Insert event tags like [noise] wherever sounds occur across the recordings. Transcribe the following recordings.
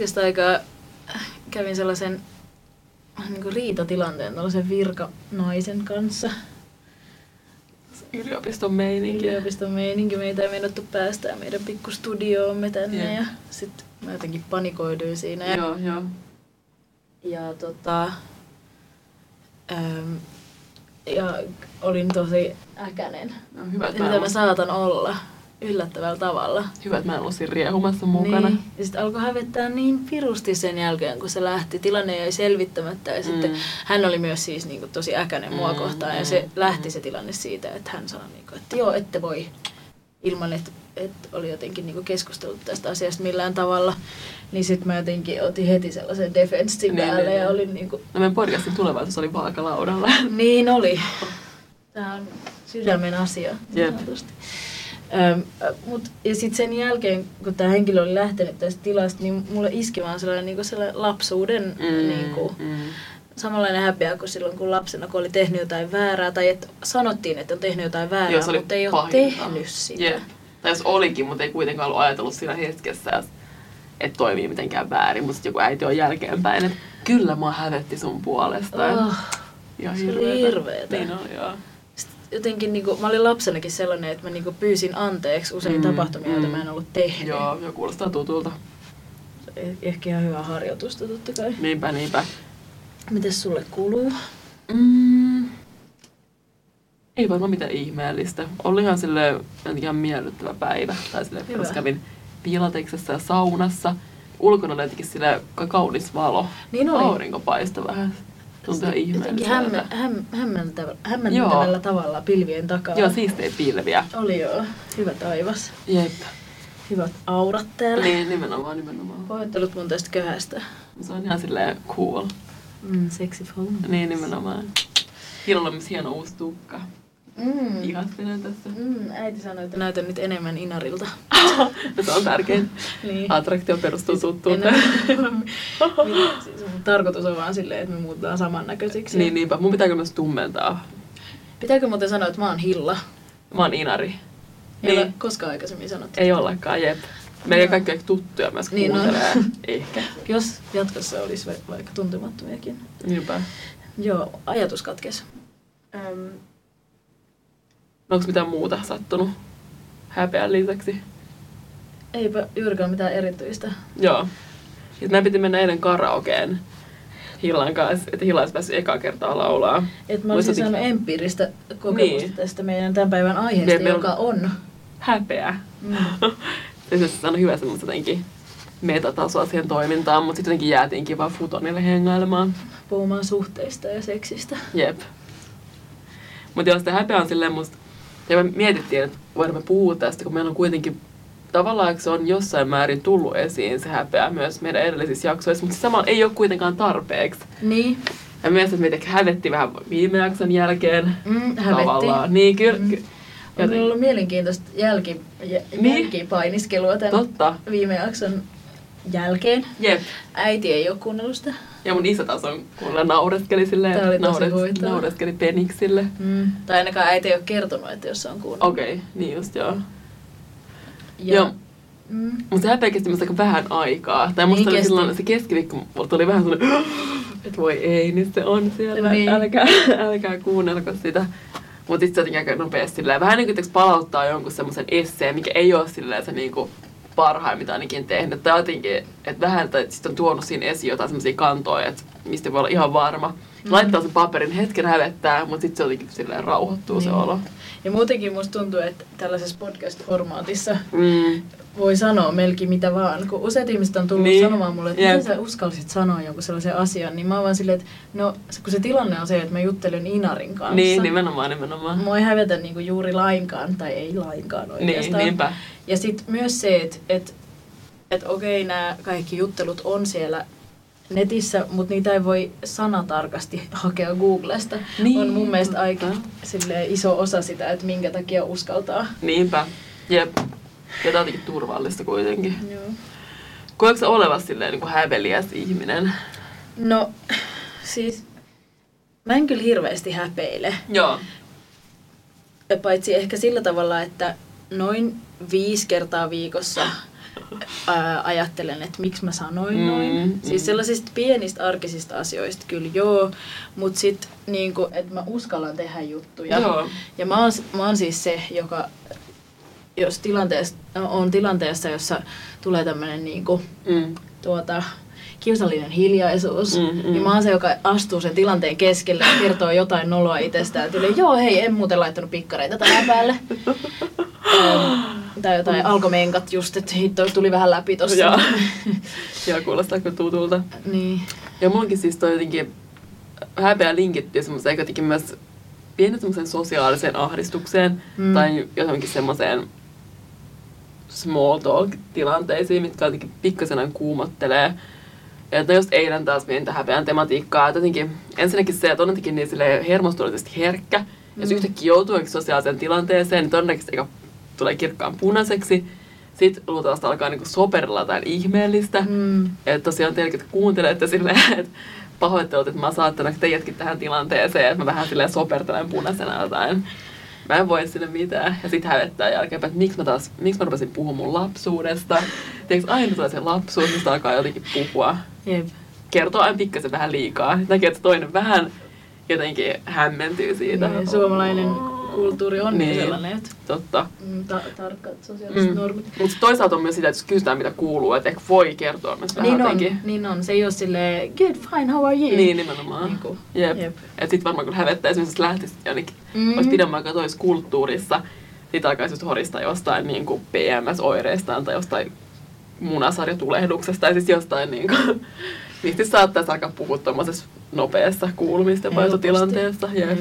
Pitkästä aikaa kävin sellaisen niin kuin riitatilanteen tällaisen virkanaisen kanssa. yliopiston meininki. Yliopiston meininki. Meitä ei meinattu päästää meidän pikkustudioomme tänne Jep. ja sitten mä jotenkin panikoiduin siinä. Ja, Joo, joo. ja tota... Ähm, ja olin tosi äkänen. No, hyvä, Mitä mä, saatan olla yllättävällä tavalla. hyvä, että mä en ollut siinä riehumassa mukana. Niin. Ja sitten alkoi hävettää niin pirusti sen jälkeen, kun se lähti. Tilanne jäi selvittämättä ja sitten Mm. hän oli myös siis niinku tosi äkäinen mua Mm, kohtaan. Ja mm, se lähti mm. se tilanne siitä, että hän sanoi, niinku, että joo, ette voi ilman, että, että oli jotenkin niinku keskustellut tästä asiasta millään tavalla. Niin sitten mä jotenkin otin heti sellaisen defenssin Niin, päälle niin, ja niin. olin niinku, No meidän podcastin tulevaisuus oli vaakalaudalla. niin oli. Tämä on sydämen asia. niin Jep. sanotusti. Öm, mut, ja sitten sen jälkeen, kun tämä henkilö oli lähtenyt tästä tilasta, niin mulle iski vaan sellainen, niinku sellainen lapsuuden mm. niinku, mm. samanlainen häpeä kuin silloin, kun lapsena kun oli tehnyt jotain väärää, tai että sanottiin, että on tehnyt jotain väärää, Joo, mutta ei ole pahinta. tehnyt sitä. Jep. Tai jos olikin, mutta ei kuitenkaan ollut ajatellut siinä hetkessä, että toimii mitenkään väärin. Mutta joku äiti on jälkeenpäin, että kyllä mua hävetti sun puolesta. Oh, se oli hirveetä. hirveetä. Niin on, joo. Jotenkin, niinku, mä olin lapsenakin sellainen, että mä niinku pyysin anteeksi usein Mm, tapahtumia, joita mm. mä en ollut tehnyt. Joo, joo, kuulostaa tutulta. Eh- Ehkä ihan hyvä harjoitusta totta kai. Niinpä, niinpä. Mites sulle kuluu? Mm. Ei varmaan mitään ihmeellistä. Oli ihan sille ihan miellyttävä päivä. Tai sille, koska kävin pilateksessa ja saunassa. Ulkona oli jotenkin sille kaunis valo. Niin oli. Aurinko paistoi vähän. Jotenkin ihmeelliseltä. hämme, häm, hämmentävä, hämmentävällä tavalla pilvien takaa. Joo, siistejä pilviä. Oli joo. Hyvä taivas. Jep. Hyvät aurat täällä. Niin, nimenomaan, nimenomaan. Pahoittelut mun tästä köhästä. Se on ihan silleen cool. Mm, sexy phone. Niin, nimenomaan. Hienolla on myös hieno uusi tukka. Mm. Ihastelen tässä. Mm, äiti sanoi, että näytän nyt enemmän Inarilta. [laughs] No, se on tärkein. niin. Attraktio perustuu tuttuuteen. Enemmän. [laughs] Niin, siis mun tarkoitus on vaan silleen, että me muutetaan samannäköisiksi. Niin, niinpä. Mun pitääkö myös tummentaa? Pitääkö muuten sanoa, että mä oon Hilla? Mä oon Inari. Ei ole Niin. koskaan aikaisemmin sanottu. Ei ollakaan, jep. Meidän Joo. kaikki tuttuja myös Niin kuuntelee. [laughs] Ehkä. Jos jatkossa olisi va- vaikka tuntemattomiakin. Niinpä. Joo, ajatus katkes. Öm, No, onko mitään muuta sattunut häpeän lisäksi? eipä juurikaan mitään erityistä. Joo. Sitten meidän piti mennä eilen karaokeen Hillan kanssa, että Hilla olisi päässyt ekaa kertaa laulaa. Et mä olisin saanut empiiristä kokemusta Niin. tästä meidän tämän päivän aiheesta, Niin, meillä joka on. Häpeä. Mm. [laughs] Se on hyvä semmoista jotenkin metatasoa siihen toimintaan, mutta sitten jotenkin jäätiinkin vaan futonille hengailemaan. puhumaan suhteista ja seksistä. Jep. Mutta joo, sitä häpeä on silleen musta, ja me mietittiin, että voidaan me puhua tästä, kun meillä on kuitenkin tavallaan se on jossain määrin tullut esiin se häpeä myös meidän edellisissä jaksoissa, mutta samalla ei ole kuitenkaan tarpeeksi. Niin, Ja mielestäni meitä ehkä hävetti vähän viime jakson jälkeen. mm, hävetti. Tavallaan. Niin, kyllä. Mm. ky- On joten- ollut mielenkiintoista jälki, jä, Niin. jälkipainiskelua tämän Totta. viime jakson jälkeen. Jep. Äiti ei ole kuunnellut sitä. Ja mun isä taas on kuulla naureskeli silleen, Tää oli tosi nauret- huvittavaa. naureskeli peniksille. Mm. Tai ainakaan äiti ei ole kertonut, että jos se on kuunnellut. Okei, okay, niin just joo. Ja, Joo. Mm. Mutta se häpeä kesti musta aika vähän aikaa. Tai musta Niin oli kesti. silloin se keskiviikko, mulla tuli vähän sellainen, [gasps] että voi ei, niin se on siellä, Niin. älkää, [laughs] älkää kuunnelko sitä. Mutta sitten se jotenkin aika nopeasti silleen, vähän niin kuin palauttaa jonkun semmoisen esseen, mikä ei ole silleen se niinku on ikinä tehnyt. Tai jotenkin, että vähän, tai sitten on tuonut siinä esiin jotain semmoisia kantoja, että mistä voi olla ihan varma. Mm. Laittaa sen paperin, hetken hävettää, mutta sitten se jotenkin silleen rauhoittuu se Niin. olo. ja muutenkin musta tuntuu, että tällaisessa podcast-formaatissa Mm. voi sanoa melkein mitä vaan. Kun useat ihmiset on tullut Niin. niin. sanomaan mulle, että Jep. miten sä uskallisit sanoa jonkun sellaisen asian, niin mä oon vaan silleen, että no se- kun se tilanne on se, että mä juttelen Inarin kanssa. Niin, nimenomaan, nimenomaan. Mua ei hävetä niinku juuri lainkaan, tai ei lainkaan Niin, oikeastaan. niinpä. Ja sitten myös se, että et, et okei, nämä kaikki juttelut on siellä netissä, mutta niitä ei voi sanatarkasti hakea Googlesta. Niin, on mun mielestä aika silleen, iso osa sitä, että minkä takia uskaltaa. Niinpä. Jep. Ja tää on turvallista kuitenkin. Joo. Koetko sä olevasi silleen niin kuin häveliäs ihminen? No, siis mä en kyllä hirveästi häpeile. Joo. paitsi ehkä sillä tavalla, että noin viisi kertaa viikossa ää, ajattelen, että miksi mä sanoin Mm, noin. mm. Siis sellaisista pienistä arkisista asioista kyllä joo, mutta sitten niinku, että mä uskallan tehdä juttuja. Joo. Ja mä oon, mä oon siis se, joka jos tilanteessa, on tilanteessa, jossa tulee tämmöinen niinku, Mm. tuota, kiusallinen hiljaisuus, Mm, mm, niin mä oon se, joka astuu sen tilanteen keskelle ja kertoo jotain noloa itsestään. Tuli, joo hei, en muuten laittanut pikkareita tähän päälle. Ähm, [laughs] tai jotain alkomenkat just, että hitto tuli vähän läpi tossa. Joo. [laughs] Joo, kuulostaa kyllä tutulta. niin. Ja mullakin siis toi jotenkin häpeä linkittyy semmoiseen jotenkin myös pienen semmoiseen sosiaaliseen ahdistukseen mm. Mm. tai johonkin semmoiseen small talk-tilanteisiin, mitkä jotenkin pikkasen kuumottelee. Ja että just eilen taas mietin tähän häpeän tematiikkaa, että jotenkin ensinnäkin se, että on jotenkin niin silleen hermostuneellisesti herkkä, mm. jos Mm. yhtäkkiä joutuu johonkin sosiaaliseen tilanteeseen, niin todennäköisesti eikä tulee kirkkaan punaiseksi. Sitten luultavasti alkaa niinku soperilla jotain ihmeellistä. Mm. Että tosiaan teilläkin kuuntelette silleen, [laughs] että pahoittelut, että mä oon saattanut teidätkin tähän tilanteeseen, että mä vähän silleen sopertelen punaisena jotain. Mä en voi sille mitään. Ja sit hävettää jälkeenpäin, että miksi mä taas, miksi mä rupesin puhumaan mun lapsuudesta. Tiedätkö, aina tulee se lapsuus, mistä alkaa jotenkin puhua. Jep. Kertoo aina pikkasen vähän liikaa. Näkee, että toinen vähän jotenkin hämmentyy siitä. Niin, suomalainen kulttuuri on niin, sellainen, että Totta. mm, ta- tarkkat sosiaaliset Mm. normit. Mutta toisaalta on myös sitä, että jos kysytään mitä kuuluu, että ehkä voi kertoa myös vähän Niin on, jotenkin. niin on. Se ei ole silleen, good, fine, how are you? Niin, nimenomaan. Niin kuin, Jep. jep. Et sit varmaan kun hävettää esimerkiksi jos lähtisi jonnekin, mm. Mhm. olisi pidemmän aikaa toisessa kulttuurissa, sit alkaisi just horistaa jostain niin kuin PMS-oireistaan tai jostain munasarjatulehduksesta tai siis jostain niin kuin, mistä saattaisi alkaa puhua tuommoisessa nopeassa kuulumista ja Helposti. tilanteesta. Jep.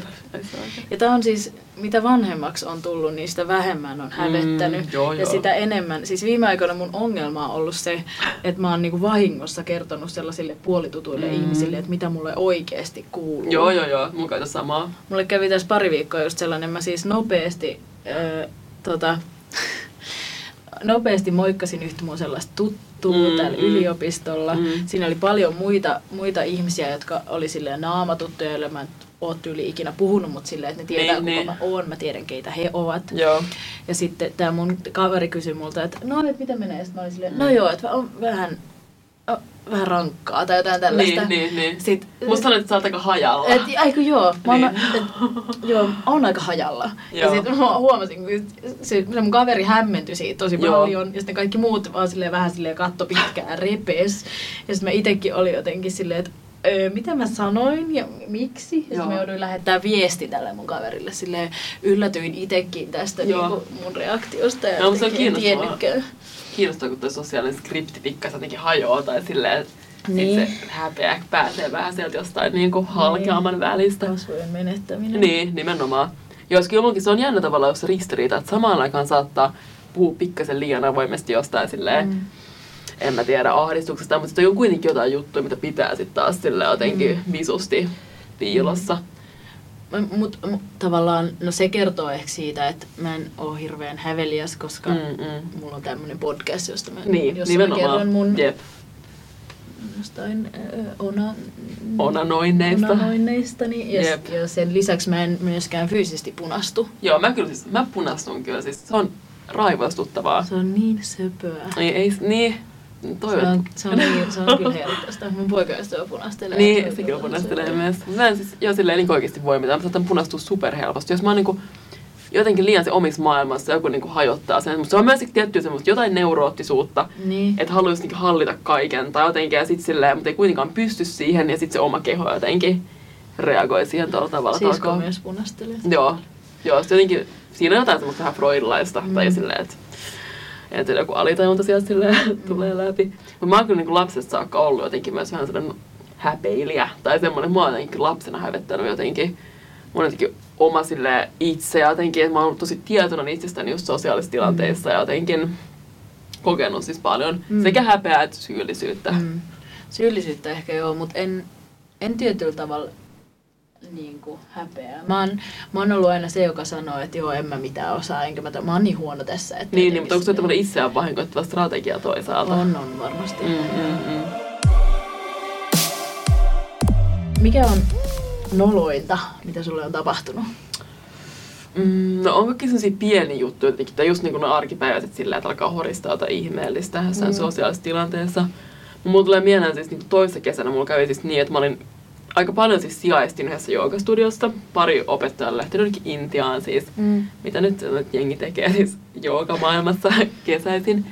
Ja tämä on siis, mitä vanhemmaksi on tullut, niin sitä vähemmän on hävettänyt. Mm, joo, ja joo. sitä enemmän, siis viime aikoina mun ongelma on ollut se, että mä oon niinku vahingossa kertonut sellaisille puolitutuille Mm. mm. ihmisille, että mitä mulle oikeasti kuuluu. Joo, joo, joo. Mun käytä samaa. Mulle kävi tässä pari viikkoa just sellainen, mä siis nopeasti, öö, tota, nopeasti moikkasin yhtä mun sellaista tuttua Mm, täällä mm. yliopistolla. Mm. Siinä oli paljon muita, muita ihmisiä, jotka oli silleen naamatuttuja, joille mä en tyyli ikinä puhunut, mutta silleen, että ne tietää, Niin, kuka niin. mä oon, mä tiedän, keitä he ovat. Joo. Ja sitten tämä mun kaveri kysyi multa, että no, että miten menee? Sitten mä olin silleen, Mm. no joo, että on vähän, vähän rankkaa tai jotain tällaista. Niin, niin, niin. Sit, Musta sanoit, että sä oot aika hajalla. et, aiku joo, mä oon, Niin. et, joo, on aika hajalla. Ja Joo. sitten mä huomasin, kun se, se mun kaveri hämmentyi siitä tosi Joo. paljon. Ja sitten kaikki muut vaan silleen vähän silleen katto pitkään [laughs] repes. Ja sitten mä itekin oli jotenkin silleen, että öö, mitä mä sanoin ja miksi. Ja mä jouduin lähettää viesti tälle mun kaverille. Silleen yllätyin itekin tästä Joo. niinku mun reaktiosta. Ja mutta se on en kiinnostavaa. tiennytkään. Kiinnostaa, kun tuo sosiaalinen skripti pikkasen jotenkin hajoaa tai silleen, että Niin. sit se häpeä pääsee vähän sieltä jostain niin kuin halkeaman välistä. Kasvojen menettäminen. Niin, nimenomaan. Jos kyllä munkin se on jännä tavalla, jos se ristiriita, että samaan aikaan saattaa puhua pikkasen liian avoimesti jostain silleen, mm. Mm. en mä tiedä, ahdistuksesta, mutta sitten on kuitenkin jotain juttuja, mitä pitää sitten taas silleen jotenkin mm. visusti piilossa. Mutta mut, tavallaan, no se kertoo ehkä siitä, että mä en oo hirveän häveliäs, koska Mm, mm. mm. mulla on tämmönen podcast, josta mä, Niin, jossa mä kerron mun Jep. jostain äh, ona, Onanoinneista. onanoinneistani. Ja, Jep. ja sen lisäksi mä en myöskään fyysisesti punastu. Joo, mä kyllä siis, mä punastun kyllä, siis se on raivostuttavaa. Se on niin söpöä. Ei, ei, niin, Se toivon. on, se on, niin, se on kyllä herkästä. Mun poikaystävä punastelee. Niin, Se sekin on punastelee myös. Mä en siis jo silleen niin oikeasti voi mitään. Mä saatan punastua superhelposti. Jos mä oon niinku jotenkin liian se omissa maailmassa, joku niinku hajottaa sen. Mutta se on myös tiettyä semmoista jotain neuroottisuutta, Niin. että haluaisi niinku hallita kaiken tai jotenkin ja sit silleen, mutta ei kuitenkaan pysty siihen ja sitten se oma keho jotenkin reagoi siihen tuolla tavalla. Sisko alkaa- myös punastelee. Joo, joo jotenkin, siinä on jotain semmoista vähän freudilaista, mm. tai silleen, että että joku alitajunta sieltä silleen tulee läpi. Mutta mä oon kyllä niin lapsesta saakka ollut jotenkin myös vähän sellainen häpeilijä, tai semmoinen, mua on jotenkin lapsena hävettänyt jotenkin, mun jotenkin oma sille itse ja jotenkin, että mä oon ollut tosi tietoinen itsestäni just sosiaalisissa tilanteissa ja jotenkin kokenut siis paljon Mm. sekä häpeää että syyllisyyttä. Mm. Syyllisyyttä ehkä joo, mutta en, en tietyllä tavalla niin kuin häpeää. Mä oon, mä oon ollut aina se, joka sanoo, että joo, en mä mitään osaa, enkä mä, t- mä oon niin huono tässä. Että Niin, niin, mutta onko se tämmöinen itseään vahingoittava strategia toisaalta? On, on varmasti. Mm, mm, mm. Mikä on nolointa, mitä sulle on tapahtunut? Mm, no on kaikki sellaisia pieniä juttuja jotenkin, tai just niin kuin ne arkipäiväiset silleen, että alkaa horistaa jotain ihmeellistä jossain Mm. sosiaalisessa tilanteessa. Mulla tulee mieleen siis niin toissa kesänä, mulla kävi siis niin, että mä olin aika paljon siis sijaistin yhdessä joogastudiossa. Pari opettajaa lähtenyt jonnekin Intiaan siis, Mm. mitä nyt, nyt jengi tekee siis joogamaailmassa [laughs] kesäisin.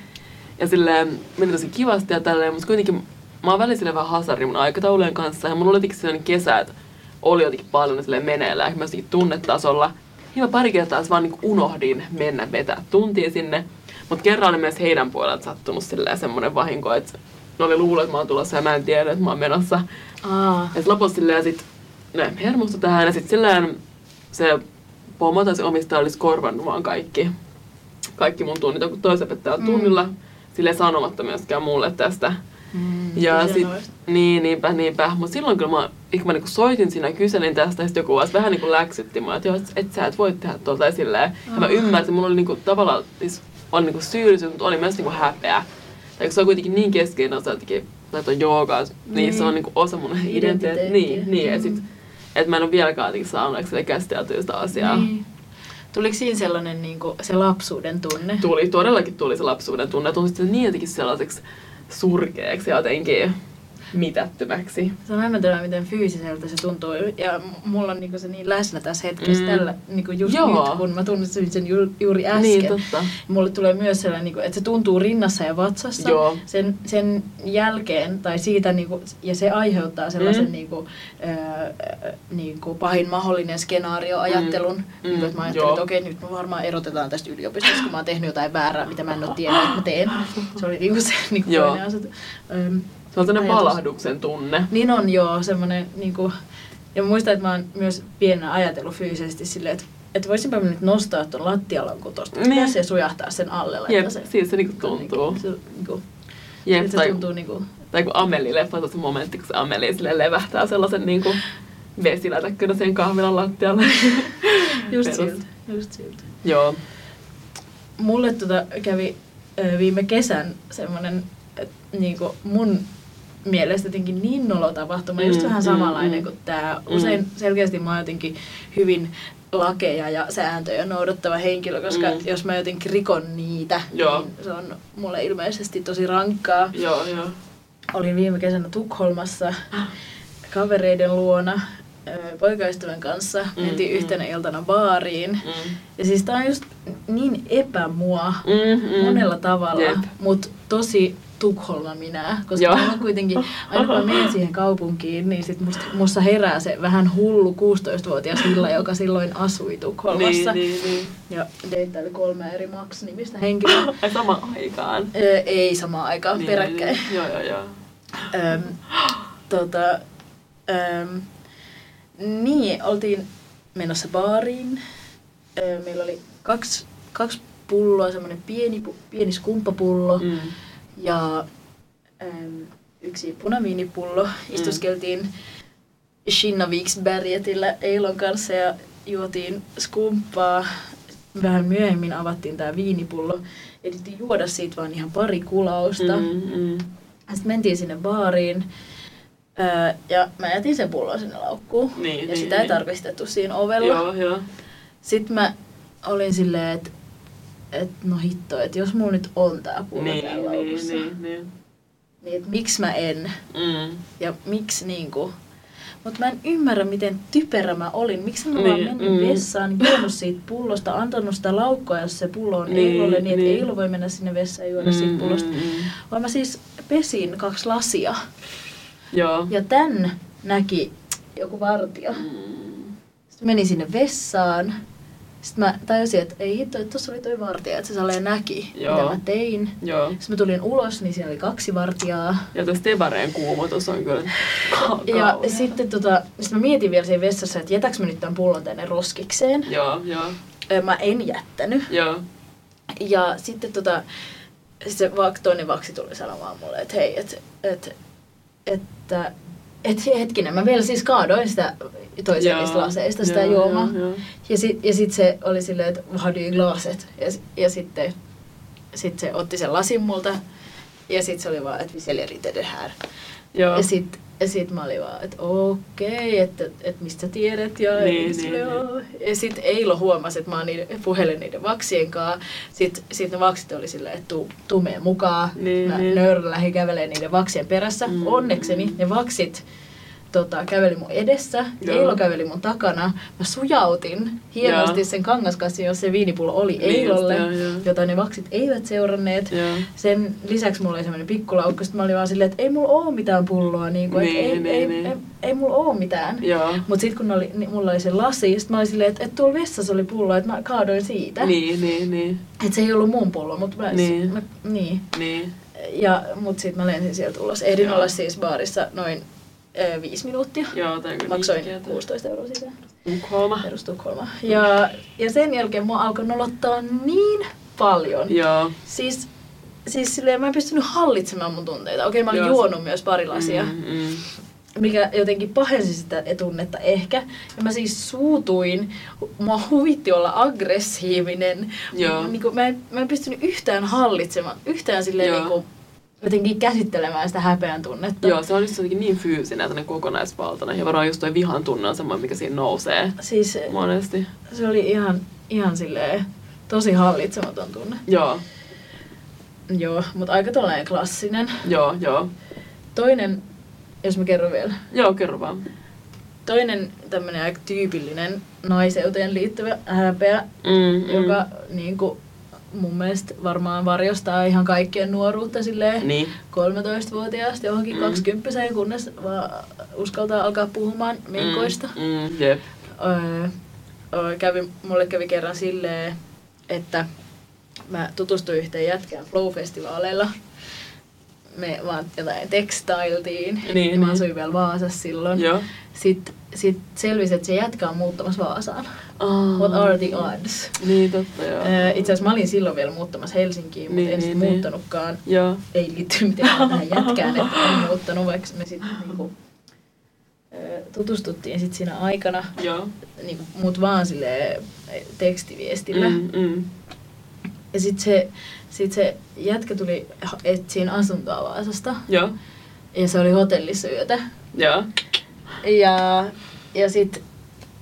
Ja silleen meni tosi kivasti ja tälleen, mutta kuitenkin mä oon välillä vähän hasari mun aikataulujen kanssa. Ja mulla oli jotenkin sellainen kesä, että oli jotenkin paljon silleen meneillään, myös jotenkin tunnetasolla. Ja mä pari kertaa vaan niin unohdin mennä vetää tuntia sinne. Mutta kerran oli myös heidän puolelta sattunut silleen semmoinen vahinko, että ne oli luullut, että mä oon tulossa ja mä en tiedä, että mä oon menossa. Aa. Ja sit lopussa silleen sit ne hermostui tähän ja sit silleen se pomo tai se omistaja olisi korvannut vaan kaikki, kaikki mun tunnit joku toisen opettajan Mm. tunnilla. Silleen sanomatta myöskään mulle tästä. Mm, Ja sit, niin, niinpä, niinpä. Mut silloin kyllä mä, ehkä mä niinku soitin siinä ja kyselin tästä, ja sit joku vaan vähän niinku läksytti mua, että joo, et, sä et voi tehdä tuolta ja silleen. Ja mä ymmärsin, mulla oli niinku tavallaan, siis oli niinku syyllisyys, mutta oli myös niinku häpeä. Tai se on kuitenkin niin keskeinen osa jotenkin, tai joogaa, niin, se on Niin. niinku osa mun identiteettiä. Niin, niin, ja sit, Mm. et mä en ole vieläkään jotenkin saanut sille käsiteltyä sitä asiaa. Niin. Tuliko siinä sellainen niin kuin, se lapsuuden tunne? Tuli, todellakin tuli se lapsuuden tunne, tuntui sitten niin jotenkin sellaiseksi surkeaksi ja jotenkin mitättömäksi. Se on hämmentävää, miten fyysiseltä se tuntuu. Ja mulla on niinku se niin läsnä tässä hetkessä Mm. tällä, niinku just Joo. nyt, kun mä tunnistin sen ju- juuri äsken. Niin, totta. Mulle tulee myös sellainen, niinku, että se tuntuu rinnassa ja vatsassa. Joo. Sen, sen jälkeen, tai siitä, niinku, ja se aiheuttaa sellaisen Mm. niinku, ö, niinku, pahin mahdollinen skenaarioajattelun. Mm. Mm. Niinku, että mä ajattelin, että okei, nyt me varmaan erotetaan tästä yliopistosta, kun mä oon tehnyt jotain väärää, mitä mä en ole tiennyt, että mä teen. Se oli niinku se niinku Joo. Se on sellainen Ajatus. valahduksen tunne. niin on joo, semmoinen niinku, ja mä muistan, että mä oon myös pienenä ajatellut fyysisesti silleen, että että voisinpä nyt nostaa tuon lattialankun tosta Niin. niin. ja sujahtaa sen alle. Jep, sen- siis se niinku tuntuu. Se, niinku, Jep, se tai, tuntuu niinku, tai kun Amelie-leffassa on se momentti, kun se Amelie sille levähtää sellaisen niinku vesilätäkkönä sen kahvilan lattialle. [laughs] just Perus. siltä, just siltä. Joo. Mulle tota kävi ö, viime kesän semmoinen, että niinku mun mielestä jotenkin niin nolo tapahtuma, just Mm, vähän mm, samanlainen mm. kuin tämä. Mm. Usein selkeästi mä oon jotenkin hyvin lakeja ja sääntöjä noudattava henkilö, koska Mm. jos mä jotenkin rikon niitä, Joo. niin se on mulle ilmeisesti tosi rankkaa. Joo, joo. Olin viime kesänä Tukholmassa kavereiden luona poikaystävän kanssa. Mm, Mentiin mm. yhtenä iltana baariin. Mm. Ja siis tää on just niin epämua Mm, mm. monella tavalla, Jep. mutta tosi Tukholma minä, koska Joo. mä kuitenkin, aina kun mä menen [laughs] siihen kaupunkiin, niin sit musta, musta herää se vähän hullu 16-vuotias Hilla, joka silloin asui Tukholmassa. Niin, niin, niin. Ja deittaili kolme eri Max-nimistä henkilöä. [laughs] Ai samaan aikaan. Ö, ei samaan aikaan, Niin, peräkkäin. Niin, joo, joo, joo. Öm, tota, öm, niin, oltiin menossa baariin. Ö, meillä oli kaksi, kaksi pulloa, semmoinen pieni, pieni skumppapullo Mm. Ja öm, yksi punaviinipullo. Istuskeltiin Shinnaviksbergetillä Eilon kanssa ja juotiin skumppaa. Vähän myöhemmin avattiin tämä viinipullo. Ehdittiin juoda siitä vaan ihan pari kulausta. Mm, mm. Sitten mentiin sinne baariin öö, ja mä jätin sen pullon sinne laukkuun. Niin, ja niin, sitä ei niin. tarkistettu siinä ovella. Joo, joo. Sitten mä olin silleen, että et, no hitto, että jos mulla nyt on tää pullo Niin, täällä niin, laukussa, niin, niin. niin et miksi mä en Mm. ja miksi niinku... Mutta mä en ymmärrä, miten typerä mä olin. Miksi mä Niin, vaan mennyt mm. vessaan, juonut siitä pullosta, antanut sitä laukkoa, jos se pullo on Niin, Eilolle, niin että niin. Eilo voi mennä sinne vessaan ja juoda siitä Mm, pullosta. mm, mm. Vaan mä siis pesin kaksi lasia. Joo. Ja tän näki joku vartija. Mm. Sitten menin sinne vessaan. Sitten mä tajusin, että ei hitto, että tuossa oli toi vartija, että se salee näki, Joo. mitä mä tein. Joo. Sitten mä tulin ulos, niin siellä oli kaksi vartijaa. Ja tässä Tebareen kuumotus on kyllä ka- Ja sitten tota, sit mä mietin vielä siinä vessassa, että jätäks mä nyt tämän pullon tänne roskikseen. Joo, joo, Ö, Mä en jättänyt. joo. Ja sitten tota, se toinen vaksi tuli sanomaan mulle, että hei, et, et, että et hetkinen, mä vielä siis kaadoin sitä niistä laseista, sitä joo, juomaa. joo, joo. Ja sitten ja sit se oli silleen, että i glaset? Ja, ja sitten sit se otti sen lasin multa. Ja sitten se oli vaan, että vi säljer inte det här. Joo. Ja sit, ja sit mä olin vaan, että okei, että, että mistä tiedät. Ja, Niin, niin, joo. ja sit Eilo huomasi, että mä oon niiden, puhelen niiden vaksien kanssa. Sit, sit ne vaksit oli silleen, että tuu, tuu meidän mukaan. Niin, mä niin. nöyrä lähdin kävelemään niiden vaksien perässä. Mm. Onnekseni ne vaksit tota, käveli mun edessä, Joo. Eilo käveli mun takana. Mä sujautin hienosti Joo. sen kangaskassin, jos se viinipullo oli Niin Eilolle, just, joo, joo. jota ne vaksit eivät seuranneet. Joo. Sen lisäksi mulla oli semmoinen pikkulaukku, sit mä olin vaan silleen, että ei mulla oo mitään pulloa, niin kuin, Niin, ei, niin, ei, niin. ei, ei, mulla oo mitään. Joo. Mut sit kun oli, niin mulla oli se lasi, sit mä olin silleen, että, että tuolla vessassa oli pullo, että mä kaadoin siitä. Niin, niin, niin. Että se ei ollut mun pullo, mutta mä, Niin. mä, niin. Niin. Ja, mut sit mä lensin sieltä ulos. Ehdin Joo. olla siis baarissa noin ö, viisi minuuttia. Joo, Maksoin niinkin, 16 euroa siitä. Tukholma. Perus Tukholma. Ja, ja sen jälkeen mua alkoi nolottaa niin paljon. Joo. Siis, siis silleen mä en pystynyt hallitsemaan mun tunteita. Okei, mä olin Joo, juonut myös pari lasia, Mm, mm. mikä jotenkin pahensi sitä tunnetta ehkä. Ja mä siis suutuin, mua huvitti olla aggressiivinen. Joo. Niin kuin, mä, en, mä en pystynyt yhtään hallitsemaan, yhtään silleen Joo. niin kuin, jotenkin käsittelemään sitä häpeän tunnetta. Joo, se on just jotenkin niin fyysinen ja kokonaisvaltainen. Ja varmaan just toi vihan tunne on semmoinen, mikä siinä nousee Siis monesti. se oli ihan, ihan silleen tosi hallitsematon tunne. Joo, Joo, mutta aika tällainen klassinen. joo, joo. Toinen, jos mä kerron vielä. Joo, kerro vaan. Toinen tämmönen aika tyypillinen naiseuteen liittyvä häpeä, Mm, mm. joka niin kuin, mun mielestä varmaan varjostaa ihan kaikkien nuoruutta silleen Niin. 13-vuotiaasta johonkin Mm. 20 kunnes vaan uskaltaa alkaa puhumaan menkoista. Mm, mm, jep. Öö, öö, kävi, mulle kävi kerran silleen, että mä tutustuin yhteen jätkään Flow-festivaaleilla. Me vaan jotain tekstailtiin. Niin, ja mä niin. asuin vielä Vaasassa silloin. Joo. Sitten sit selvisi, että se jätkä on muuttamassa Vaasaan. Oh. What are the odds? Niin, totta, joo. Itse asiassa mä olin silloin vielä muuttamassa Helsinkiin, mutta Niin, en niin, sitten niin. muuttanutkaan. Joo. Ei liittynyt mitenkään tähän [laughs] jätkään, että en muuttanut, vaikka me sitten niinku, tutustuttiin sit siinä aikana. Joo. niin, mut vaan sille tekstiviestillä. Mm. Mm. Ja sit se, sit se jätkä tuli etsiin asuntoa Vaasasta. Joo. Ja se oli hotellissa yötä. Joo. Ja, ja sit,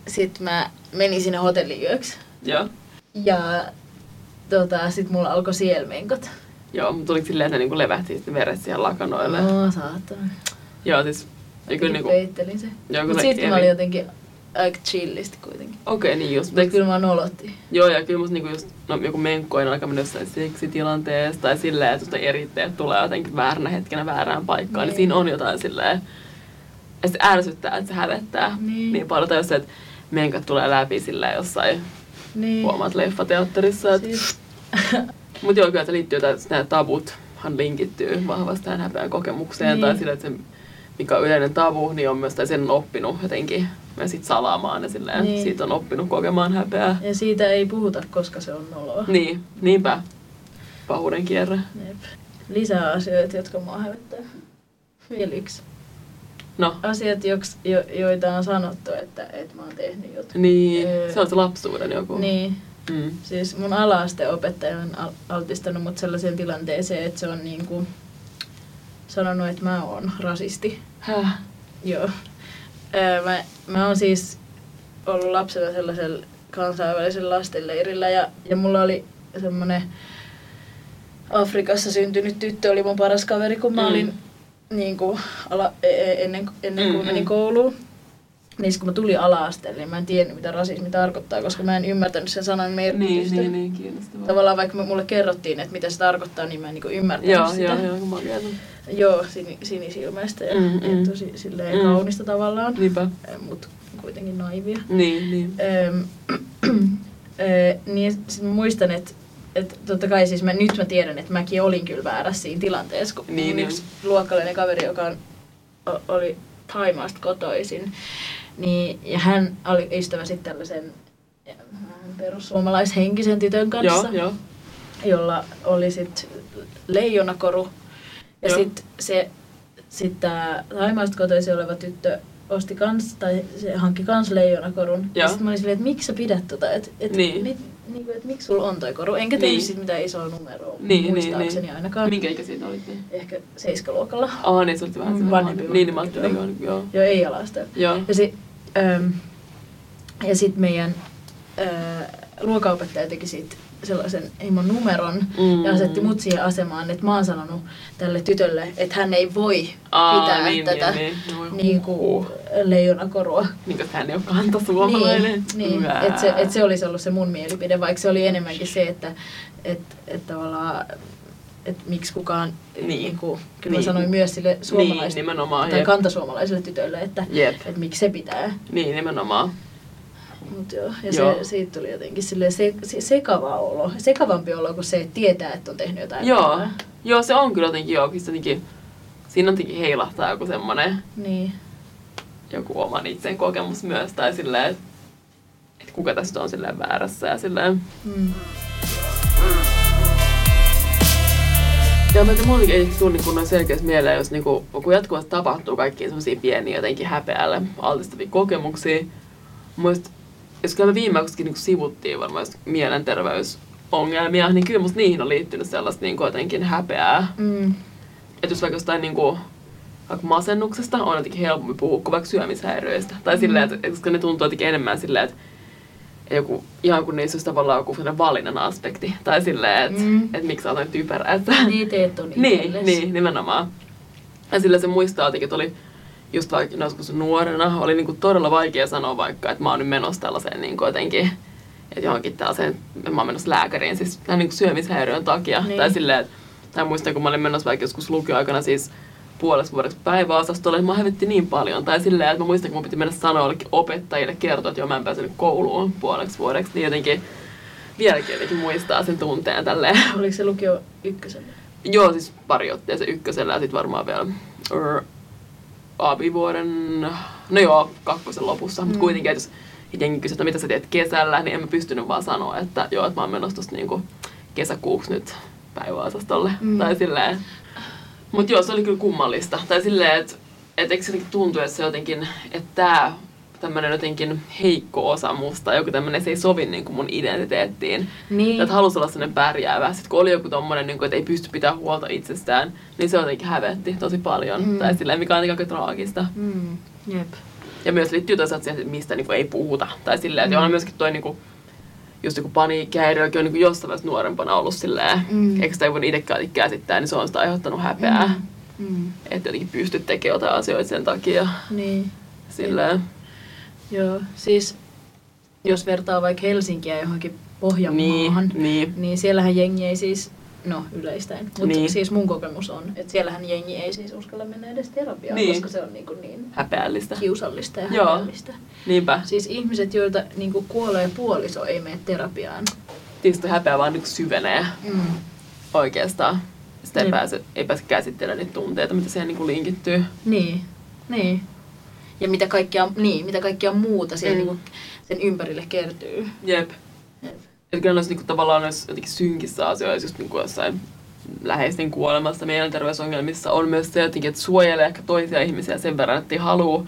sit mä menin sinne hotelliyöksi. Joo. Ja tota, sit mulla alkoi sielmenkot. Joo, mutta tuliko silleen, että ne niinku levähti sitten veret siihen lakanoille? No, saatana. Joo, siis... Kyllä niinku... peittelin se. Joo, Mut sitten mä olin jotenkin aika chillisti kuitenkin. Okei, niin just. Mutta kyllä mä nolotti. Joo, ja kyllä musta niinku just, no joku menkkoinen aika mennyt jossain seksitilanteessa tai silleen, että susta eritteet tulee jotenkin vääränä hetkenä väärään paikkaan, niin, Niin. siinä on jotain silleen, että se ärsyttää, että se hävettää niin, Niin. paljon. Tai jos se, että menkat tulee läpi silleen jossain Niin. huomaat leffateatterissa. Et, Siis, [laughs] Mutta joo, kyllä se liittyy, että nämä tabuthan linkittyy vahvasti tähän häpeän kokemukseen. Niin. Tai sille, että se, mikä on yleinen tabu, niin on myös, tai sen on oppinut jotenkin myös sit salaamaan ja silleen, Niin. siitä on oppinut kokemaan häpeää. ja siitä ei puhuta, koska se on noloa. Niin, niinpä. Pahuuden kierre. Jep. Lisää asioita, jotka mua hävettää. Vielä yksi. No, Asiat, joks, jo, joita on sanottu, että, että mä oon tehnyt jotain. niin, Öö. se on se lapsuuden joku. Niin. Mm. Siis mun ala-asteopettaja on al- altistanut mut sellaiseen tilanteeseen, että se on niinku sanonut, että mä oon rasisti. Häh? Joo. Öö, mä, mä oon siis ollut lapsena sellaisella kansainvälisellä lastenleirillä ja, ja mulla oli semmonen Afrikassa syntynyt tyttö oli mun paras kaveri, kun mä Mm. olin niin kuin ala, e- e- ennen, ennen kuin Mm, menin mm. kouluun. Niin kun mä tulin ala-asteelle, niin mä en tiennyt mitä rasismi tarkoittaa, koska mä en ymmärtänyt sen sanan Niin, merkitystä. niin, niin, kiinnostavaa. Tavallaan vaikka mulle kerrottiin, että mitä se tarkoittaa, niin mä en niin ymmärtänyt Joo, sitä. joo, joo, Joo, sini, sinisilmäistä ja, Mm, mm, ja tosi silleen Mm. kaunista tavallaan, Niinpä. mutta kuitenkin naivia. Niin, niin. Öm, [clears throat] ö, niin sit muistan, että et totta kai siis mä, nyt mä tiedän, että mäkin olin kyllä väärässä siinä tilanteessa, kun Niin, niin, niin. yksi luokkalainen kaveri, joka on, o, oli Taimaasta kotoisin, niin, ja hän oli ystävä sitten tällaisen perussuomalaishenkisen tytön kanssa, Joo, joo. jolla oli sitten leijonakoru. Ja sitten se, sit tää Taimaasta kotoisin oleva tyttö osti kans, tai se hankki kans leijonakorun. Joo. Ja sitten mä olin silleen, että miksi sä pidät tota, että et, Niin. mit, niin kuin, että miksi sulla on toi koru. Enkä tehnyt Niin. sit mitään isoa numeroa Niin, muistaakseni niin, niin. ainakaan. Minkä ikäisiä te olitte? Ehkä seiskaluokalla. Aa, niin se oli vähän Mm, vanhempi, Niin, niin mä vanhempi, ajattelin, joo. Joo. Joo, ei alasta. Joo. Ja, si, ähm, ja sitten meidän äh, luokaopettaja teki siitä sellaisen himon numeron Mm. ja asetti mut siihen asemaan, että mä oon sanonut tälle tytölle, että hän ei voi Aa, pitää niin, tätä niin, niin. Niin kuin huh. leijonakorua. Niin, koska hän ei ole kantasuomalainen. Niin, niin. Että se, et se olisi ollut se mun mielipide, vaikka se oli enemmänkin se, että et, et tavallaan, että miksi kukaan, Niin. niin. Niin kuin, kyllä Niin. sanoin myös sille Niin, suomalaiselle nimenomaan. tai Jep. kantasuomalaiselle tytölle, että, Jep. että miksi se pitää. Niin, nimenomaan. Mut joo, ja Joo. Se, siitä tuli jotenkin sille se, se, sekava olo, sekavampi olo kuin se, että tietää, että on tehnyt jotain Joo. Joo, se on kyllä jotenkin, joo, jotenkin, siinä on jotenkin heilahtaa joku semmoinen Niin. joku oman itsen kokemus myös, tai silleen, että et kuka tästä on silleen väärässä ja silleen. Mm. Ja mä en mullakin ei tule niin selkeästi mieleen, jos niinku, kun jatkuvasti tapahtuu kaikkia semmoisia pieniä jotenkin häpeälle altistavia kokemuksia. Muista, jos kyllä me viimeksikin niin sivuttiin varmaan mielenterveysongelmia, niin kyllä musta niihin on liittynyt sellaista niin jotenkin häpeää. Mm. Että jos vaikka jostain niin kuin, vaikka masennuksesta on jotenkin helpompi puhua kuin vaikka syömishäiriöistä. Tai silleen, että, koska ne tuntuu jotenkin enemmän silleen, että joku, ihan kun niissä olisi tavallaan joku valinnan aspekti. Tai silleen, että, Mm. että miksi sä noin typerä. Että, Niin teet on [laughs] niin, itsellesi. niin, nimenomaan. Ja sillä se muistaa jotenkin, että oli just vaikka joskus nuorena, oli niinku todella vaikea sanoa vaikka, että mä oon nyt menossa tällaiseen niinku jotenkin, että johonkin tällaiseen, mä oon menossa lääkäriin siis tämän niinku syömishäiriön takia. Niin. Tai silleen, että, tai muistan, kun mä olin menossa vaikka joskus lukioaikana siis puolesta vuodeksi päiväosastolle, että mä hävetti niin paljon. Tai silleen, että mä muistan, kun mun piti mennä sanoa jollekin opettajille, kertoa, että joo, mä en päässyt kouluun puoleksi vuodeksi, niin jotenkin vieläkin jotenkin muistaa sen tunteen tälleen. Oliko se lukio ykkösellä? Joo, siis pari ottia se ykkösellä ja sitten varmaan vielä abivuoden, no joo, kakkosen lopussa. Mm. Mutta kuitenkin, että jos jengi kysyy, että mitä sä teet kesällä, niin en mä pystynyt vaan sanoa, että joo, että mä oon menossa tosta niinku kesäkuuksi nyt päiväosastolle. Mm. Tai silleen. Mutta joo, se oli kyllä kummallista. Tai silleen, että et eikö se tuntuu, että se jotenkin, että tää tämmönen jotenkin heikko osa musta, joku tämmönen, se ei sovi niinku mun identiteettiin. Niin. Että halusi olla sellainen pärjäävä. Sitten kun oli joku tommonen, niin kuin, että ei pysty pitämään huolta itsestään, niin se jotenkin hävetti tosi paljon. Mm. Tai silleen, mikä on aika traagista. Mm. Jep. Ja myös liittyy toisaalta siihen, että mistä niin kuin, ei puhuta. Tai silleen, että Mm. on myöskin toi niin kuin, just joku paniikkihäiriökin on niin kuin jossain vaiheessa nuorempana ollut silleen, Mm. eikö sitä ei voinut itsekään käsittää, niin se on sitä aiheuttanut häpeää. Mm. Mm. Että jotenkin pystyt tekemään jotain asioita sen takia. Niin. Silleen. Joo, siis jos vertaa vaikka Helsinkiä johonkin Pohjanmaahan, Niin, niin. niin siellähän jengi ei siis, no yleistäen, mutta Niin. siis mun kokemus on, että siellähän jengi ei siis uskalla mennä edes terapiaan, Niin. koska se on niin, kuin niin Häpeällistä. kiusallista ja Joo. häpeällistä. Niinpä. Siis ihmiset, joilta niin kuin kuolee puoliso, ei mene terapiaan. Tietysti häpeä vaan niin syvenee. Mm. oikeastaan. Sitä ei Niin. pääse, ei pääse käsittelemään niitä tunteita, mitä siihen niin linkittyy. Niin, niin. Ja mitä kaikkea, niin, mitä kaikkea muuta siihen Mm. niin kuin sen ympärille kertyy. Jep. Jep. Että kyllä noissa niinku, tavallaan noissa jotenkin synkissä asioissa, just niinku jossain läheisten kuolemassa, mielenterveysongelmissa, on myös se jotenkin, että suojelee ehkä toisia ihmisiä sen verran, että ei halua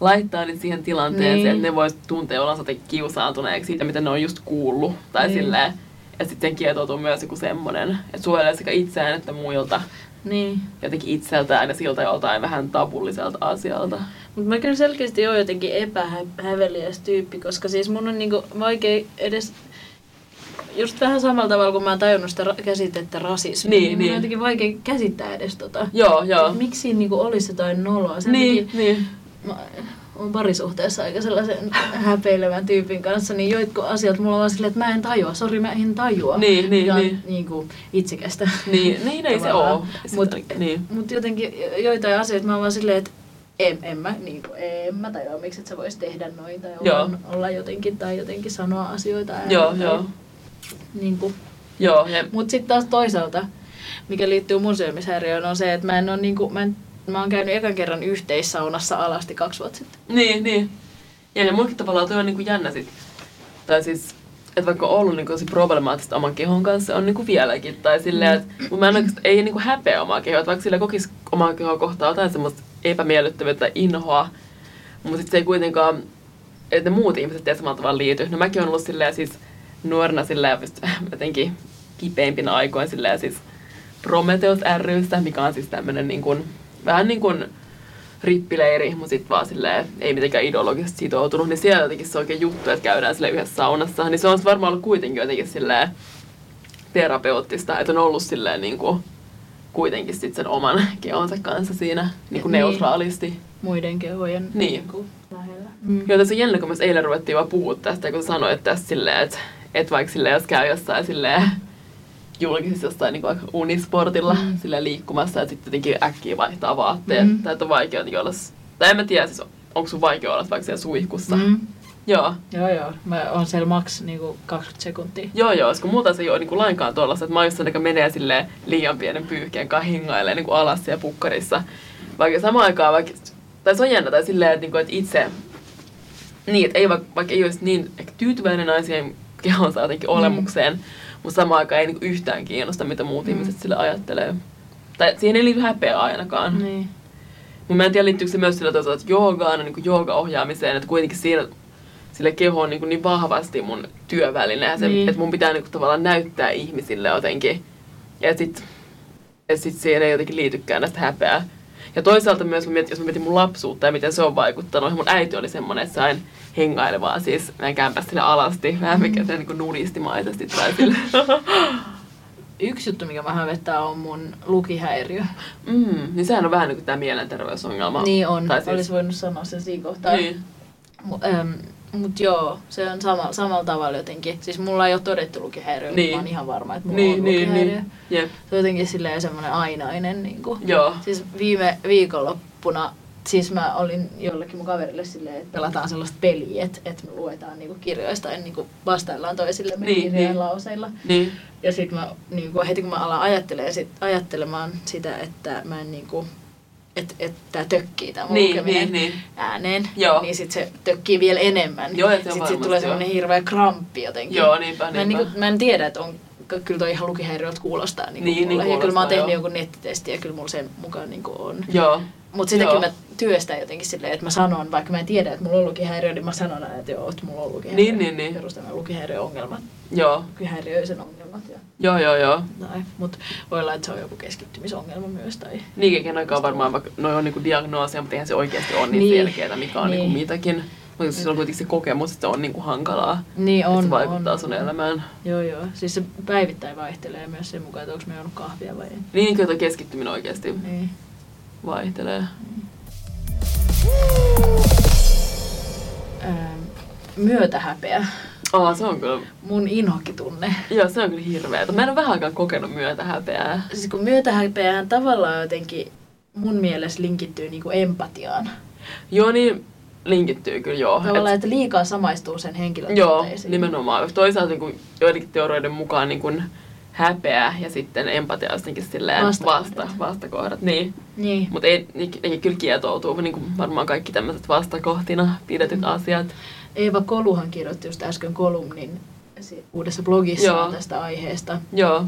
laittaa niitä siihen tilanteeseen, Niin. että ne vois tuntea olonsa jotenkin kiusaantuneeksi siitä, mitä ne on just kuullut. Tai Niin. silleen, että sitten kietoutuu myös joku semmoinen, että suojelee sekä itseään että muilta, Niin. jotenkin itseltään ja siltä joltain vähän tabulliselta asialta. Mutta mä kyllä selkeästi oon jotenkin epähäveliäs tyyppi, koska siis mun on niinku vaikea edes... Just vähän samalla tavalla, kun mä oon tajunnut sitä ra- käsitettä rasismi, Niin, niin, niin. on jotenkin vaikea käsittää edes tota. Joo, joo. Miksi siinä niinku olisi jotain noloa? Sen Niin, takia niin. mä oon parisuhteessa aika sellaisen häpeilevän tyypin kanssa, niin joitkut asiat mulla on vaan silleen, että mä en tajua, sori mä en tajua. Niin, niin, on niin. niinku itsekästä. Niin, niin ei se [laughs] oo. Mut, niin. mut jotenkin joitain asioita mä oon vaan silleen, että en, en mä, niin kuin, en mä tajua, miksi et sä vois tehdä noin tai Joo. olla, jotenkin tai jotenkin sanoa asioita. ääneen Joo, tai joo. Niin kuin. Joo, ja Mut sitten taas toisaalta, mikä liittyy mun syömishäiriöön, on se, että mä en ole niinku, mä, en, mä oon käynyt ekan kerran yhteissaunassa alasti kaksi vuotta sitten. Niin, niin. Ja, ja mullakin tavallaan toi on niinku jännä sit. Tai siis, että vaikka on ollut niinku tosi problemaattista oman kehon kanssa, on niinku vieläkin. Tai silleen, että mut mä en oikeastaan, ei niinku häpeä omaa kehoa, että vaikka sillä kokis omaa kehoa kohtaa jotain semmoista epämiellyttävyyttä inhoa, mutta sit se ei kuitenkaan, että ne muut ihmiset ei samalla tavalla liity. No mäkin on ollut silleen siis nuorena silleen [laughs] jotenkin kipeimpinä aikoina silleen siis Prometheus rystä, mikä on siis tämmönen niin kuin, vähän niin kuin rippileiri, mutta sitten vaan silleen, ei mitenkään ideologisesti sitoutunut, niin siellä jotenkin se oikein juttu, että käydään sille yhdessä saunassa, niin se on varmaan ollut kuitenkin jotenkin silleen terapeuttista, että on ollut silleen niin kuin, kuitenkin sit sen oman [laughs] kehonsa kanssa siinä niin kuin Niin. neutraalisti. Muiden kehojen Niin. kuin lähellä. Mm. Joo, tässä on jännä, kun me eilen ruvettiin vaan puhua tästä, kun sanoit tästä silleen, että, että vaikka silleen, jos käy jossain silleen [laughs] julkisessa jostain niin vaikka unisportilla Mm. silleen liikkumassa, että sitten jotenkin äkkiä vaihtaa vaatteet, Mm. tai että on vaikea jotenkin olla, tai en mä tiedä, siis onko sun vaikea olla vaikka siellä suihkussa. Mm. Joo, Joo, joo. Mä oon siellä maks niinku 20 sekuntia. joo, joo, koska muuta se ei ole niin kuin lainkaan tuollaista, että mä just joka menee silleen liian pienen pyyhkeen kanssa hingailee niin kuin alas siellä pukkarissa. Vaikka samaan aikaan, vaikka, tai se on jännä, tai silleen, että, niin kuin, että itse, niin, että ei vaikka, vaikka ei olisi niin ehkä tyytyväinen naisien kehonsa jotenkin olemukseen, mutta samaan aikaan ei niin kuin yhtään kiinnosta, mitä muut Mm. ihmiset sille ajattelee. Tai siihen ei liity häpeä ainakaan. Niin. Mutta mä en tiedä, liittyykö se myös sillä tavalla, että joogaan, niin joogaohjaamiseen, että kuitenkin siinä sille keho on niin, kuin niin vahvasti mun työväline, ja se, Niin. että mun pitää niin kuin tavallaan näyttää ihmisille jotenkin. Ja sit, et sit siihen ei jotenkin liitykään näistä häpeää. Ja toisaalta myös, mä mietin, jos mä mietin mun lapsuutta ja miten se on vaikuttanut, mun äiti oli semmonen, että sain hengailevaa siis meidän kämpästä alasti, vähän mikä se niin nudistimaisesti tai sille. [laughs] Yksi juttu, mikä vähän vetää, on mun lukihäiriö. mm, niin sehän on vähän niin kuin tämä mielenterveysongelma. Niin on. Tai siis- Olisi voinut sanoa sen siinä kohtaa. Niin. Mu- äm, mut joo, se on sama, samalla tavalla jotenkin. Siis mulla ei ole todettu lukihäiriö, Niin. mä oon ihan varma, että mulla Niin, on niin, lukihäiriö. niin. Jep. Se on jotenkin silleen semmoinen ainainen. Niin kuin. Joo. Siis viime viikonloppuna, siis mä olin jollekin mun kaverille silleen, että pelataan sellaista peliä, että, että me luetaan niinku kirjoista ja niinku vastaillaan toisillemme Niin, niin, niin. lauseilla. Niin. Ja sitten mä niinku, heti kun mä alan ajattelemaan, sit, ajattelemaan sitä, että mä en niinku, että et, tää tökkii tää mun Niin, niin, niin. ääneen, Joo. niin sit se tökkii vielä enemmän. Joo, sitten sit tulee semmoinen hirveä kramppi jotenkin. Joo, niinpä, Mä en, niinpä. niinku, mä en tiedä, että on, kyllä toi ihan lukihäiriöltä kuulostaa niinku Niin, mulle. niin ja kyllä mä oon kuulostaa, tehnyt jonkun nettitesti ja kyllä mulla sen mukaan niinku on. Joo. Mutta sitäkin Joo. mä työstän jotenkin silleen, että mä sanon, vaikka mä en tiedä, että mulla on lukihäiriö, niin mä sanon aina, että joo, että mulla on lukihäiriö. Niin, niin, niin. Perustan lukihäiriöongelmat, Joo. lukihäiriöisen ongelmat. Ja, Joo, joo, joo. tai, mutta voi olla, että se on joku keskittymisongelma myös. Tai, Niinkin aikaa varmaan, vaikka noi on niinku diagnoosia, mutta eihän se oikeasti ole niin, Niin. selkeää, mikä on Niin. niinku mitäkin. Mutta se on kuitenkin se kokemus, että se on niinku hankalaa. niin että on, se vaikuttaa on, sun on. elämään. Joo, joo. Siis se päivittäin vaihtelee myös sen mukaan, että onko me juonut kahvia vai ei. Niin kyllä keskittyminen oikeasti Niin. Vaihtelee. Ähm, myötähäpeä. Aa, se on kyllä, Mun inhokkitunne. joo, se on kyllä hirveetä. Mä en ole vähän aikaa kokenut myötä häpeää. Siis kun myötähäpeähän tavallaan jotenkin mun mielestä linkittyy niinku empatiaan. Joo, niin linkittyy kyllä joo. Tavallaan, Et- että liikaa samaistuu sen henkilön Joo, nimenomaan. Toisaalta niin kuin joidenkin teorioiden mukaan niin kuin häpeä ja sitten empatia jotenkin silleen Vastakohdat. vasta, vastakohdat. Niin. Niin. Mutta ei, ei, ei kyllä kietoutuu, niin kuin varmaan kaikki tämmöiset vastakohtina pidetyt Mm. asiat. Eeva Koluhan kirjoitti just äsken kolumnin uudessa blogissa Joo. tästä aiheesta. Joo.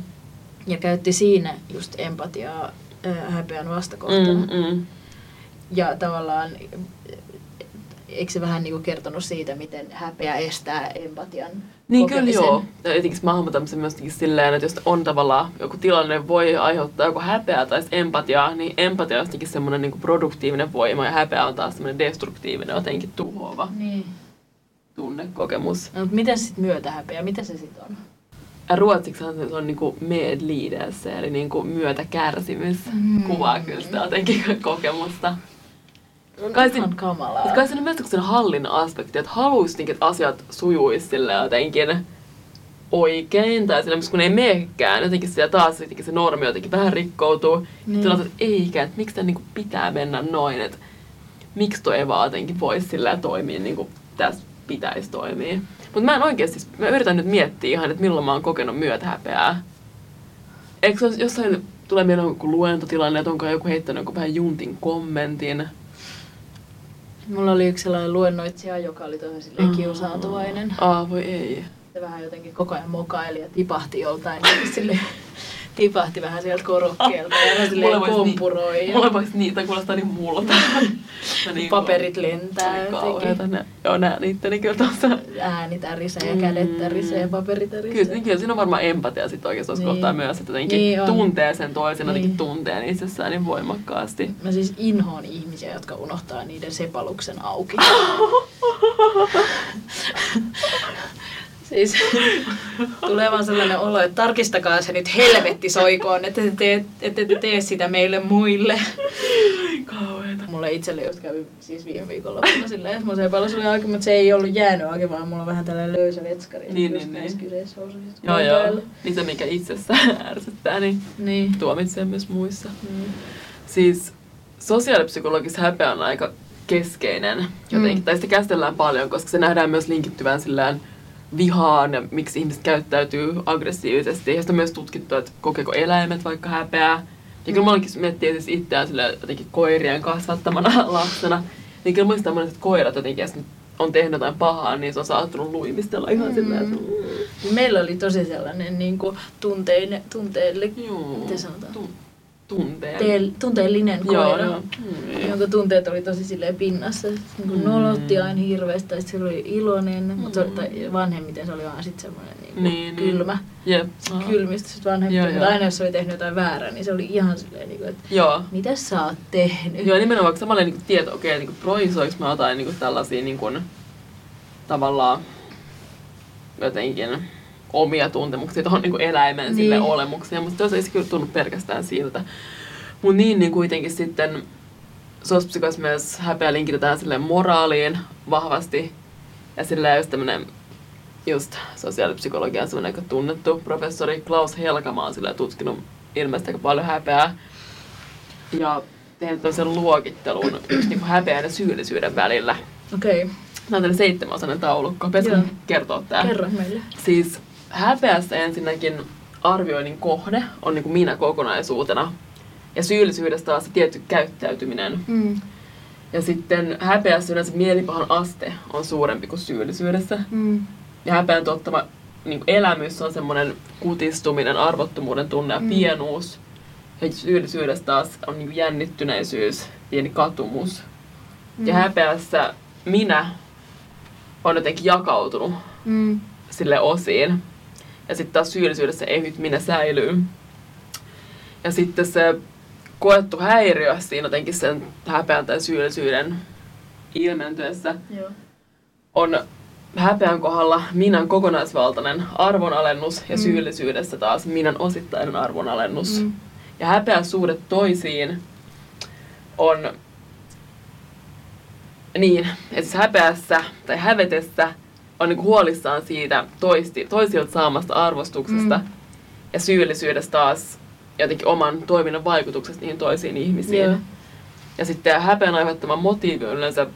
Ja käytti siinä just empatiaa häpeän vastakohtana. Mm, mm. Ja tavallaan, eikö se vähän niinku kertonut siitä, miten häpeä estää empatian Niin kyllä joo. Ja etenkin mä hahmotan sen myös jotenkin silleen, että jos on tavallaan joku tilanne voi aiheuttaa joko häpeää tai empatiaa, niin empatia on jotenkin semmoinen niin produktiivinen voima ja häpeä on taas semmoinen destruktiivinen, jotenkin tuhoava Niin. tunnekokemus. No, mutta miten sitten myötähäpeä, mitä se sitten on? Ruotsiksihan se on niinku medlidelse, eli niinku myötäkärsimys. Mm. Kuvaa kyllä sitä jotenkin kokemusta. Kai sin- kamalaa. Kai siinä on myös sen hallinnan aspekti, että haluaisi jotenkin, että asiat sujuisi sille jotenkin oikein, tai sille, kun ei menekään, jotenkin siellä taas jotenkin se normi jotenkin vähän rikkoutuu. Niin. Niin. Sitten että eikä, että miksi tämä niinku pitää mennä noin, että miksi toi ei vaan jotenkin voisi sillä toimia niin kuin tässä pitäisi toimia. Mutta mä en oikeasti, siis- mä yritän nyt miettiä ihan, että milloin mä oon kokenut myötähäpeää. Eikö se jossain, tulee mieleen joku luentotilanne, että onko joku heittänyt joku vähän juntin kommentin. Mulla oli yksi sellainen luennoitsija, joka oli tosi silleen Mm. kiusaantuvainen. Aa, voi ei. Se vähän jotenkin koko ajan mokaili ja tipahti joltain niin sille tipahti vähän sieltä korokkeelta ja [laughs] silleen voisi kompuroi. Niin, ja mulle voisi niitä kuulostaa niin multa. Ja [laughs] niin Paperit lentää jotenkin. Ne, joo, näen itteni kyllä tuossa. Ääni tärisee ja kädet tärisee ja paperi tärisee. Kyllä, kyllä siinä on varmaan empatia sitten oikeasti tuossa Niin. kohtaa myös, että jotenkin Niin on. tuntee sen toisen, Niin. jotenkin tuntee itsessään niin voimakkaasti. Mä siis inhoon ihmisiä, jotka unohtaa niiden sepaluksen auki. [laughs] siis tulee vaan sellainen olo, että tarkistakaa se nyt helvetti soikoon, että te, tee, ette te tee sitä meille muille. Kauheeta. Mulle itselle just kävi siis viime viikolla silleen, että mun sepalus oli auki, mutta se ei ollut jäänyt auki, vaan mulla on vähän tällainen löysä vetskari. Niin, niin, niin. housuissa, Joo, joo. Niin se, mikä itsessään [laughs] ärsyttää, niin Niin. tuomitsee myös muissa. Mm. Siis sosiaalipsykologissa häpeä on aika keskeinen jotenkin, Mm. tai sitä käsitellään paljon, koska se nähdään myös linkittyvän sillään vihaan ja miksi ihmiset käyttäytyy aggressiivisesti. Ja sitä on myös tutkittu, että kokeeko eläimet vaikka häpeää. Ja kyllä mä miettii siis itseään sillä jotenkin koirien kasvattamana [laughs] lapsena. Niin kyllä muistaa monet, että koirat jotenkin, jos on tehnyt jotain pahaa, niin se on saattanut luimistella ihan mm. silleen, että mm, Meillä oli tosi sellainen niin kuin tunteine, tunteelle, Joo. Miten sanotaan? Tu- tunteen. teel, tunteellinen Joo, koira. joo. Mm, jonka tunteet oli tosi silleen pinnassa. Niin kuin Mm. nolotti aina hirveästi, tai se oli iloinen, mutta se oli, tai vanhemmiten se oli vaan sitten semmoinen niin Niin, niin. kylmä. Jep. Kylmistä sitten vanhemmiten, Joo, mutta joo. aina jos se oli tehnyt jotain väärää, niin se oli ihan silleen, niin kuin, että Joo. mitä sä oot tehnyt? Joo, nimenomaan vaikka samalla niin tieto, okei, niin projisoinko mä jotain niin tällaisia niin kuin, tavallaan jotenkin omia tuntemuksia tuohon niin eläimen niin. sille olemukseen, mutta toisaalta ei se kyllä tunnu pelkästään siltä. Mutta niin, niin kuitenkin sitten sospsykoissa myös häpeä linkitetään sille moraaliin vahvasti. Ja sillä just tämmönen just sosiaalipsykologian semmoinen aika tunnettu professori Klaus Helkama on sillä tutkinut ilmeisesti aika paljon häpeää. Ja tehnyt tämmöisen luokittelun [clears throat] niin häpeän ja syyllisyyden välillä. Okei, okay. Tämä on tämmöinen seitsemänosainen taulukko. Pitäisikö kertoa tää? kerro meille. Siis häpeässä ensinnäkin arvioinnin kohde on niin kuin minä kokonaisuutena. Ja syyllisyydessä taas se tietty käyttäytyminen. Mm. Ja sitten häpeässä yleensä mielipahan aste on suurempi kuin syyllisyydessä. Mm. Ja häpeän tuottama niin elämys on semmoinen kutistuminen, arvottomuuden tunne ja Mm. pienuus. Ja syyllisyydessä taas on niin jännittyneisyys, pieni katumus. Mm. Ja häpeässä minä on jotenkin jakautunut Mm. sille osiin. Ja sitten taas syyllisyydessä ehyt minä säilyy. Ja sitten se koettu häiriö siinä jotenkin sen häpeän tai syyllisyyden ilmentyessä Joo. on häpeän kohdalla minän kokonaisvaltainen arvonalennus ja Mm. syyllisyydessä taas minän osittainen arvonalennus. Mm. Ja häpeän suhde toisiin on niin, että siis häpeässä tai hävetessä on niinku huolissaan siitä toisti, toisilta saamasta arvostuksesta Mm. ja syyllisyydessä taas jotenkin oman toiminnan vaikutuksesta niihin toisiin ihmisiin. Joo. Ja sitten häpeän aiheuttama motiivi on yleensä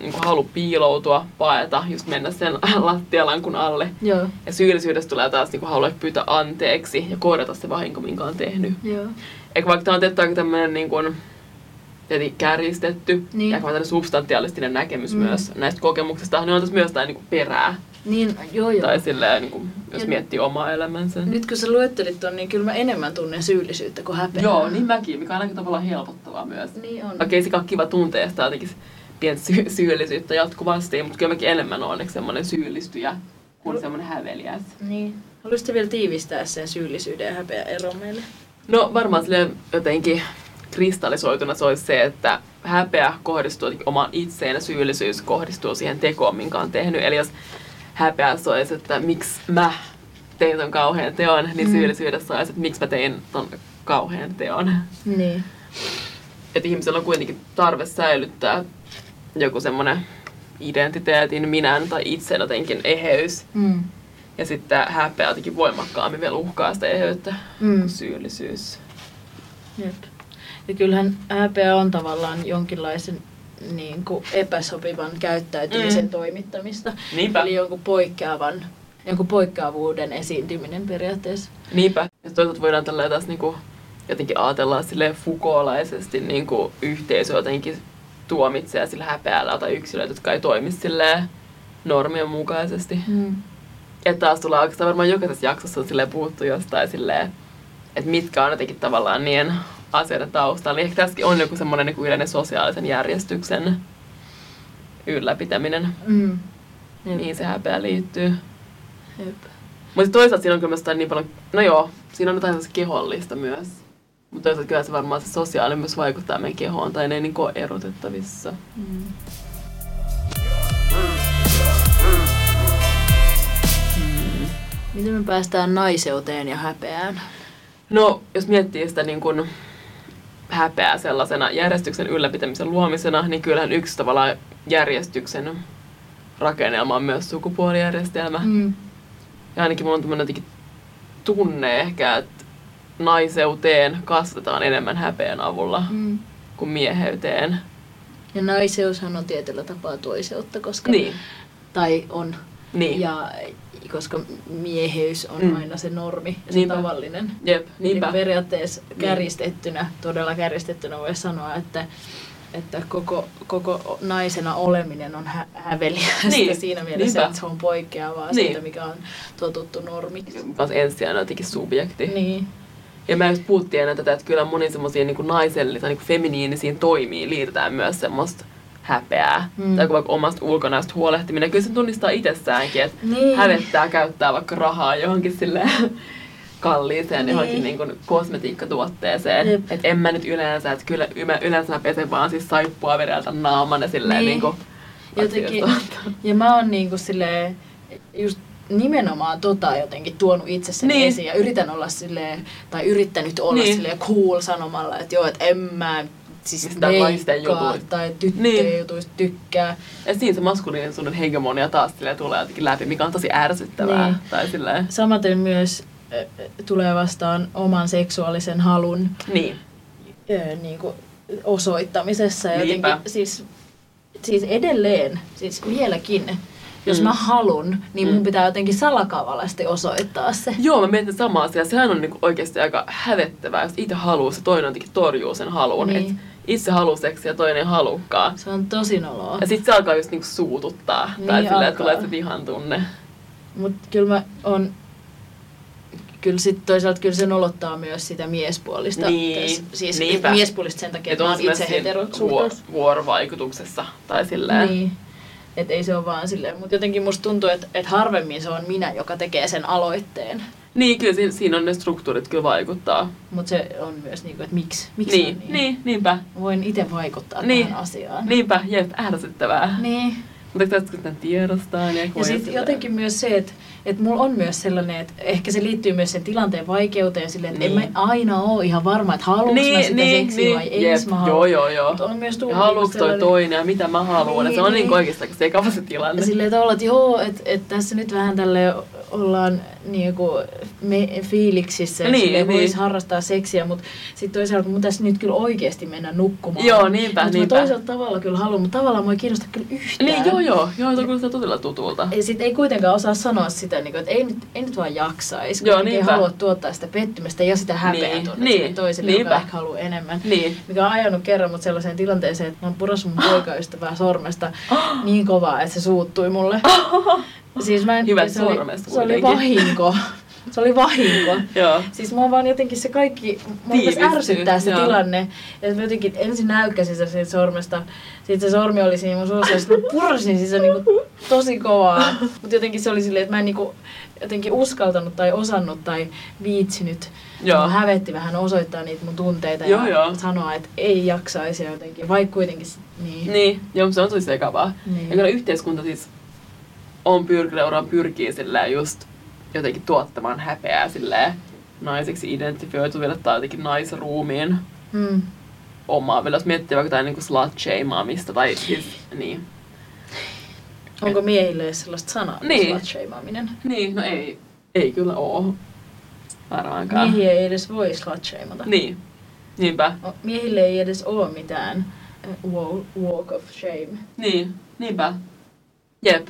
niin halu piiloutua, paeta, just mennä sen [laughs] lattialankun alle. Joo. Ja syyllisyydestä tulee taas niin halu pyytää anteeksi ja korjata se vahinko, minkä on tehnyt. Joo. Eikä vaikka tämä on tietty aika tämmöinen niin kuin, tietenkin kärjistetty Niin. ja ehkä vähän substantialistinen näkemys Mm. myös näistä kokemuksista, niin on tässä myös jotain niin kuin perää. Niin, joo joo. Tai silleen, niin kuin, jos Ja- miettii omaa elämänsä. Nyt kun sä luettelit ton, niin kyllä mä enemmän tunnen syyllisyyttä kuin häpeää. Joo, niin mäkin, mikä on ainakin tavallaan helpottavaa myös. Niin on. Okei, se on kiva tuntea sitä jotenkin pientä sy- syyllisyyttä jatkuvasti, mutta kyllä mäkin enemmän olen onneksi semmoinen syyllistyjä kuin semmoinen häveliäs. Niin. Haluaisitte vielä tiivistää sen syyllisyyden ja häpeän ero meille? No varmaan silleen jotenkin kristallisoituna se olisi se, että häpeä kohdistuu omaan itseen ja syyllisyys kohdistuu siihen tekoon, minkä on tehnyt. Eli jos häpeä olisi, että miksi mä tein ton kauhean teon, niin Mm. mm. syyllisyydessä olisi, että miksi mä tein ton kauhean teon. Niin. Että ihmisellä on kuitenkin tarve säilyttää joku semmoinen identiteetin, minän tai itsen jotenkin eheys. Mm. Ja sitten häpeä jotenkin voimakkaammin vielä uhkaa sitä eheyttä Mm. kuin syyllisyys. Jep. Ja kyllähän häpeä on tavallaan jonkinlaisen niin kuin epäsopivan käyttäytymisen Mm. toimittamista. Niinpä. Eli jonkun poikkeavan, jonkun poikkeavuuden esiintyminen periaatteessa. Niinpä. Ja toisaalta voidaan tällä taas niinku jotenkin ajatella sille Foucaultlaisesti niinku yhteisö jotenkin tuomitsee sillä häpeällä tai yksilöitä, jotka ei toimi silleen normien mukaisesti. Mm. Ja taas tulee oikeastaan varmaan jokaisessa jaksossa on silleen puhuttu jostain silleen että mitkä on jotenkin tavallaan niiden asioiden taustalla. Niin ehkä tässäkin on joku semmoinen niin yleinen sosiaalisen järjestyksen ylläpitäminen. Mm. Niin se häpeä liittyy. Jep. Mutta toisaalta siinä on kyllä myös niin paljon, no joo, siinä on jotain kehollista myös. Mutta toisaalta kyllä se varmaan se sosiaalinen myös vaikuttaa meidän kehoon, tai ne ei niin ole erotettavissa. Mm. Miten me päästään naiseuteen ja häpeään? No, jos miettii sitä niin kuin häpeää sellaisena järjestyksen ylläpitämisen luomisena, niin kyllähän yksi tavallaan järjestyksen rakennelma on myös sukupuolijärjestelmä. Mm. Ja ainakin mulla on tämmöinen jotenkin tunne ehkä, että naiseuteen kasvatetaan enemmän häpeän avulla Mm. kuin mieheyteen. Ja naiseushan on tietyllä tapaa toiseutta, koska... Niin, Tai on. niin. Ja koska mieheys on Mm. aina se normi ja se Niinpä. tavallinen. Jep, Niin niinpä. periaatteessa Niin. kärjistettynä, todella kärjistettynä voi sanoa, että, että koko, koko naisena oleminen on hä- häveliästä [laughs] Niin, siinä mielessä, niinpä. että se on poikkeavaa Niin. siitä, mikä on totuttu normiksi. Kans ensisijainen jotenkin subjekti. Niin. Ja mä just puhuttiin ennen tätä, että kyllä moniin semmoisiin niin naisellisiin, niin feminiinisiin toimiin liitetään myös semmoista häpeää. Mm. Tai vaikka omasta ulkonäöstä huolehtiminen. Kyllä se tunnistaa itsessäänkin, että Niin. hävettää käyttää vaikka rahaa johonkin silleen [laughs] kalliiseen Niin. johonkin niin kuin kosmetiikkatuotteeseen. Jep. Että en mä nyt yleensä, että kyllä ymä- yleensä mä pesen vaan siis saippua vedeltä naaman ja silleen Niin. niin. kuin Jotenkin, ja mä oon niinku silleen, just nimenomaan tota jotenkin tuonut itsessäni Niin. esiin ja yritän olla silleen, tai yrittänyt olla Niin. silleen cool sanomalla, että joo, että en mä siis leikkaa jutuista. tai tyttöjen Niin. jutuista tykkää. Ja siinä se maskuliinisuuden hegemonia taas tulee jotenkin läpi, mikä on tosi ärsyttävää. Niin. Tai silleen, Samaten myös äh, tulee vastaan oman seksuaalisen halun niin. äh, niin kuin osoittamisessa. Ja Niinpä. jotenkin, siis, siis edelleen, siis vieläkin, jos Mm. mä halun, niin mun Mm. pitää jotenkin salakavalasti osoittaa se. Joo, mä mietin samaa asiaa. Sehän on niinku oikeasti aika hävettävää, jos itse haluaa, se toinen jotenkin torjuu sen halun. Niin. Et itse haluaa seksiä ja toinen ei halukkaan. Se on tosi noloa. Ja sitten se alkaa just niinku suututtaa. Niin tai alkaa. tulee se vihan tunne. Mutta kyllä mä on... Kyllä sit toisaalta kyllä se nolottaa myös sitä miespuolista. Niin, tässä. Siis niinpä. miespuolista sen takia, Et että mä on oon itse heterosuhteessa. vuor- vuorovaikutuksessa. Tai silleen. Niin. Et ei se ole vaan silleen. Mutta jotenkin musta tuntuu, että et harvemmin se on minä, joka tekee sen aloitteen. Niin, kyllä siinä, siinä on ne struktuurit kyllä vaikuttaa. Mutta se on myös niinku, että miksi, miksi Niin, on niin. niin, niinpä. Voin itse vaikuttaa Niin. tähän asiaan. Niinpä, jep, ärsyttävää. Niin. Mutta tästä tämän tiedostaa. Niin Ja sitten jotenkin myös se, että että mulla on myös sellainen, että ehkä se liittyy myös sen tilanteen vaikeuteen silleen, että Niin. en mä aina ole ihan varma, että haluanko mä sitä seksiä vai ei jep, mä haluan. Joo, joo, joo. Mutta on myös tullut Ja niinku toi sellainen- toinen ja mitä mä haluan. Niin, se on niin. niin oikeastaan sekava se tilanne. Silleen tavallaan, että joo, että et tässä nyt vähän tälle ollaan niinku me, fiiliksissä, että Niin, niin, niin. voisi harrastaa seksiä, mutta sitten toisaalta mun tässä nyt kyllä oikeasti mennä nukkumaan. Joo, niinpä, mä niinpä. toisaalta tavalla kyllä haluan, mutta tavallaan mua ei kiinnosta kyllä yhtään. Niin, joo, joo. Joo, se kuulostaa todella tutulta. Ja sit ei kuitenkaan osaa sanoa sitä, niinku, että ei nyt, ei nyt vaan jaksaisi, Joo, ei halua tuottaa sitä pettymystä ja sitä häpeää Niin, tuonne niin, toiselle, niinpä. joka ehkä haluaa enemmän. Niin. Mikä on ajanut kerran mut sellaiseen tilanteeseen, että mä oon purassu mun [gasps] poikaystävää sormesta [gasps] niin kovaa, että se suuttui mulle. [laughs] Siis mä en, Hyvät se oli, se oli vahinko. Se oli vahinko. [laughs] Joo. Siis mua vaan jotenkin se kaikki, mua ärsyttää se joo. tilanne. Ja mä jotenkin ensin näykkäsin sitä siitä sormesta. Sitten se sormi oli siinä mun suussa ja sitten mä purasin siis se niinku tosi kovaa. Mutta jotenkin se oli silleen, että mä en niinku jotenkin uskaltanut tai osannut tai viitsinyt. Joo. Mua hävetti vähän osoittaa niitä mun tunteita Joo, ja joo. sanoa, että ei jaksaisi jotenkin, vaikka kuitenkin niin. Niin, joo, se on tosi sekavaa. Niin. Ja kyllä yhteiskunta siis on pyrkinyt, pyrkii silleen just jotenkin tuottamaan häpeää silleen naiseksi identifioituville tai jotenkin naisruumiin Mm. omaaville. Jos miettii vaikka jotain niin slut-shameaamista tai siis, niin. Onko miehille edes sellaista sanaa, Niin. slut-shameaminen? Niin, no ei, ei kyllä oo. Varmaankaan. Miehiä ei edes voi slut-shameata. Niin, niinpä. Miehille ei edes ole mitään wa- walk of shame. Niin, niinpä. Jep.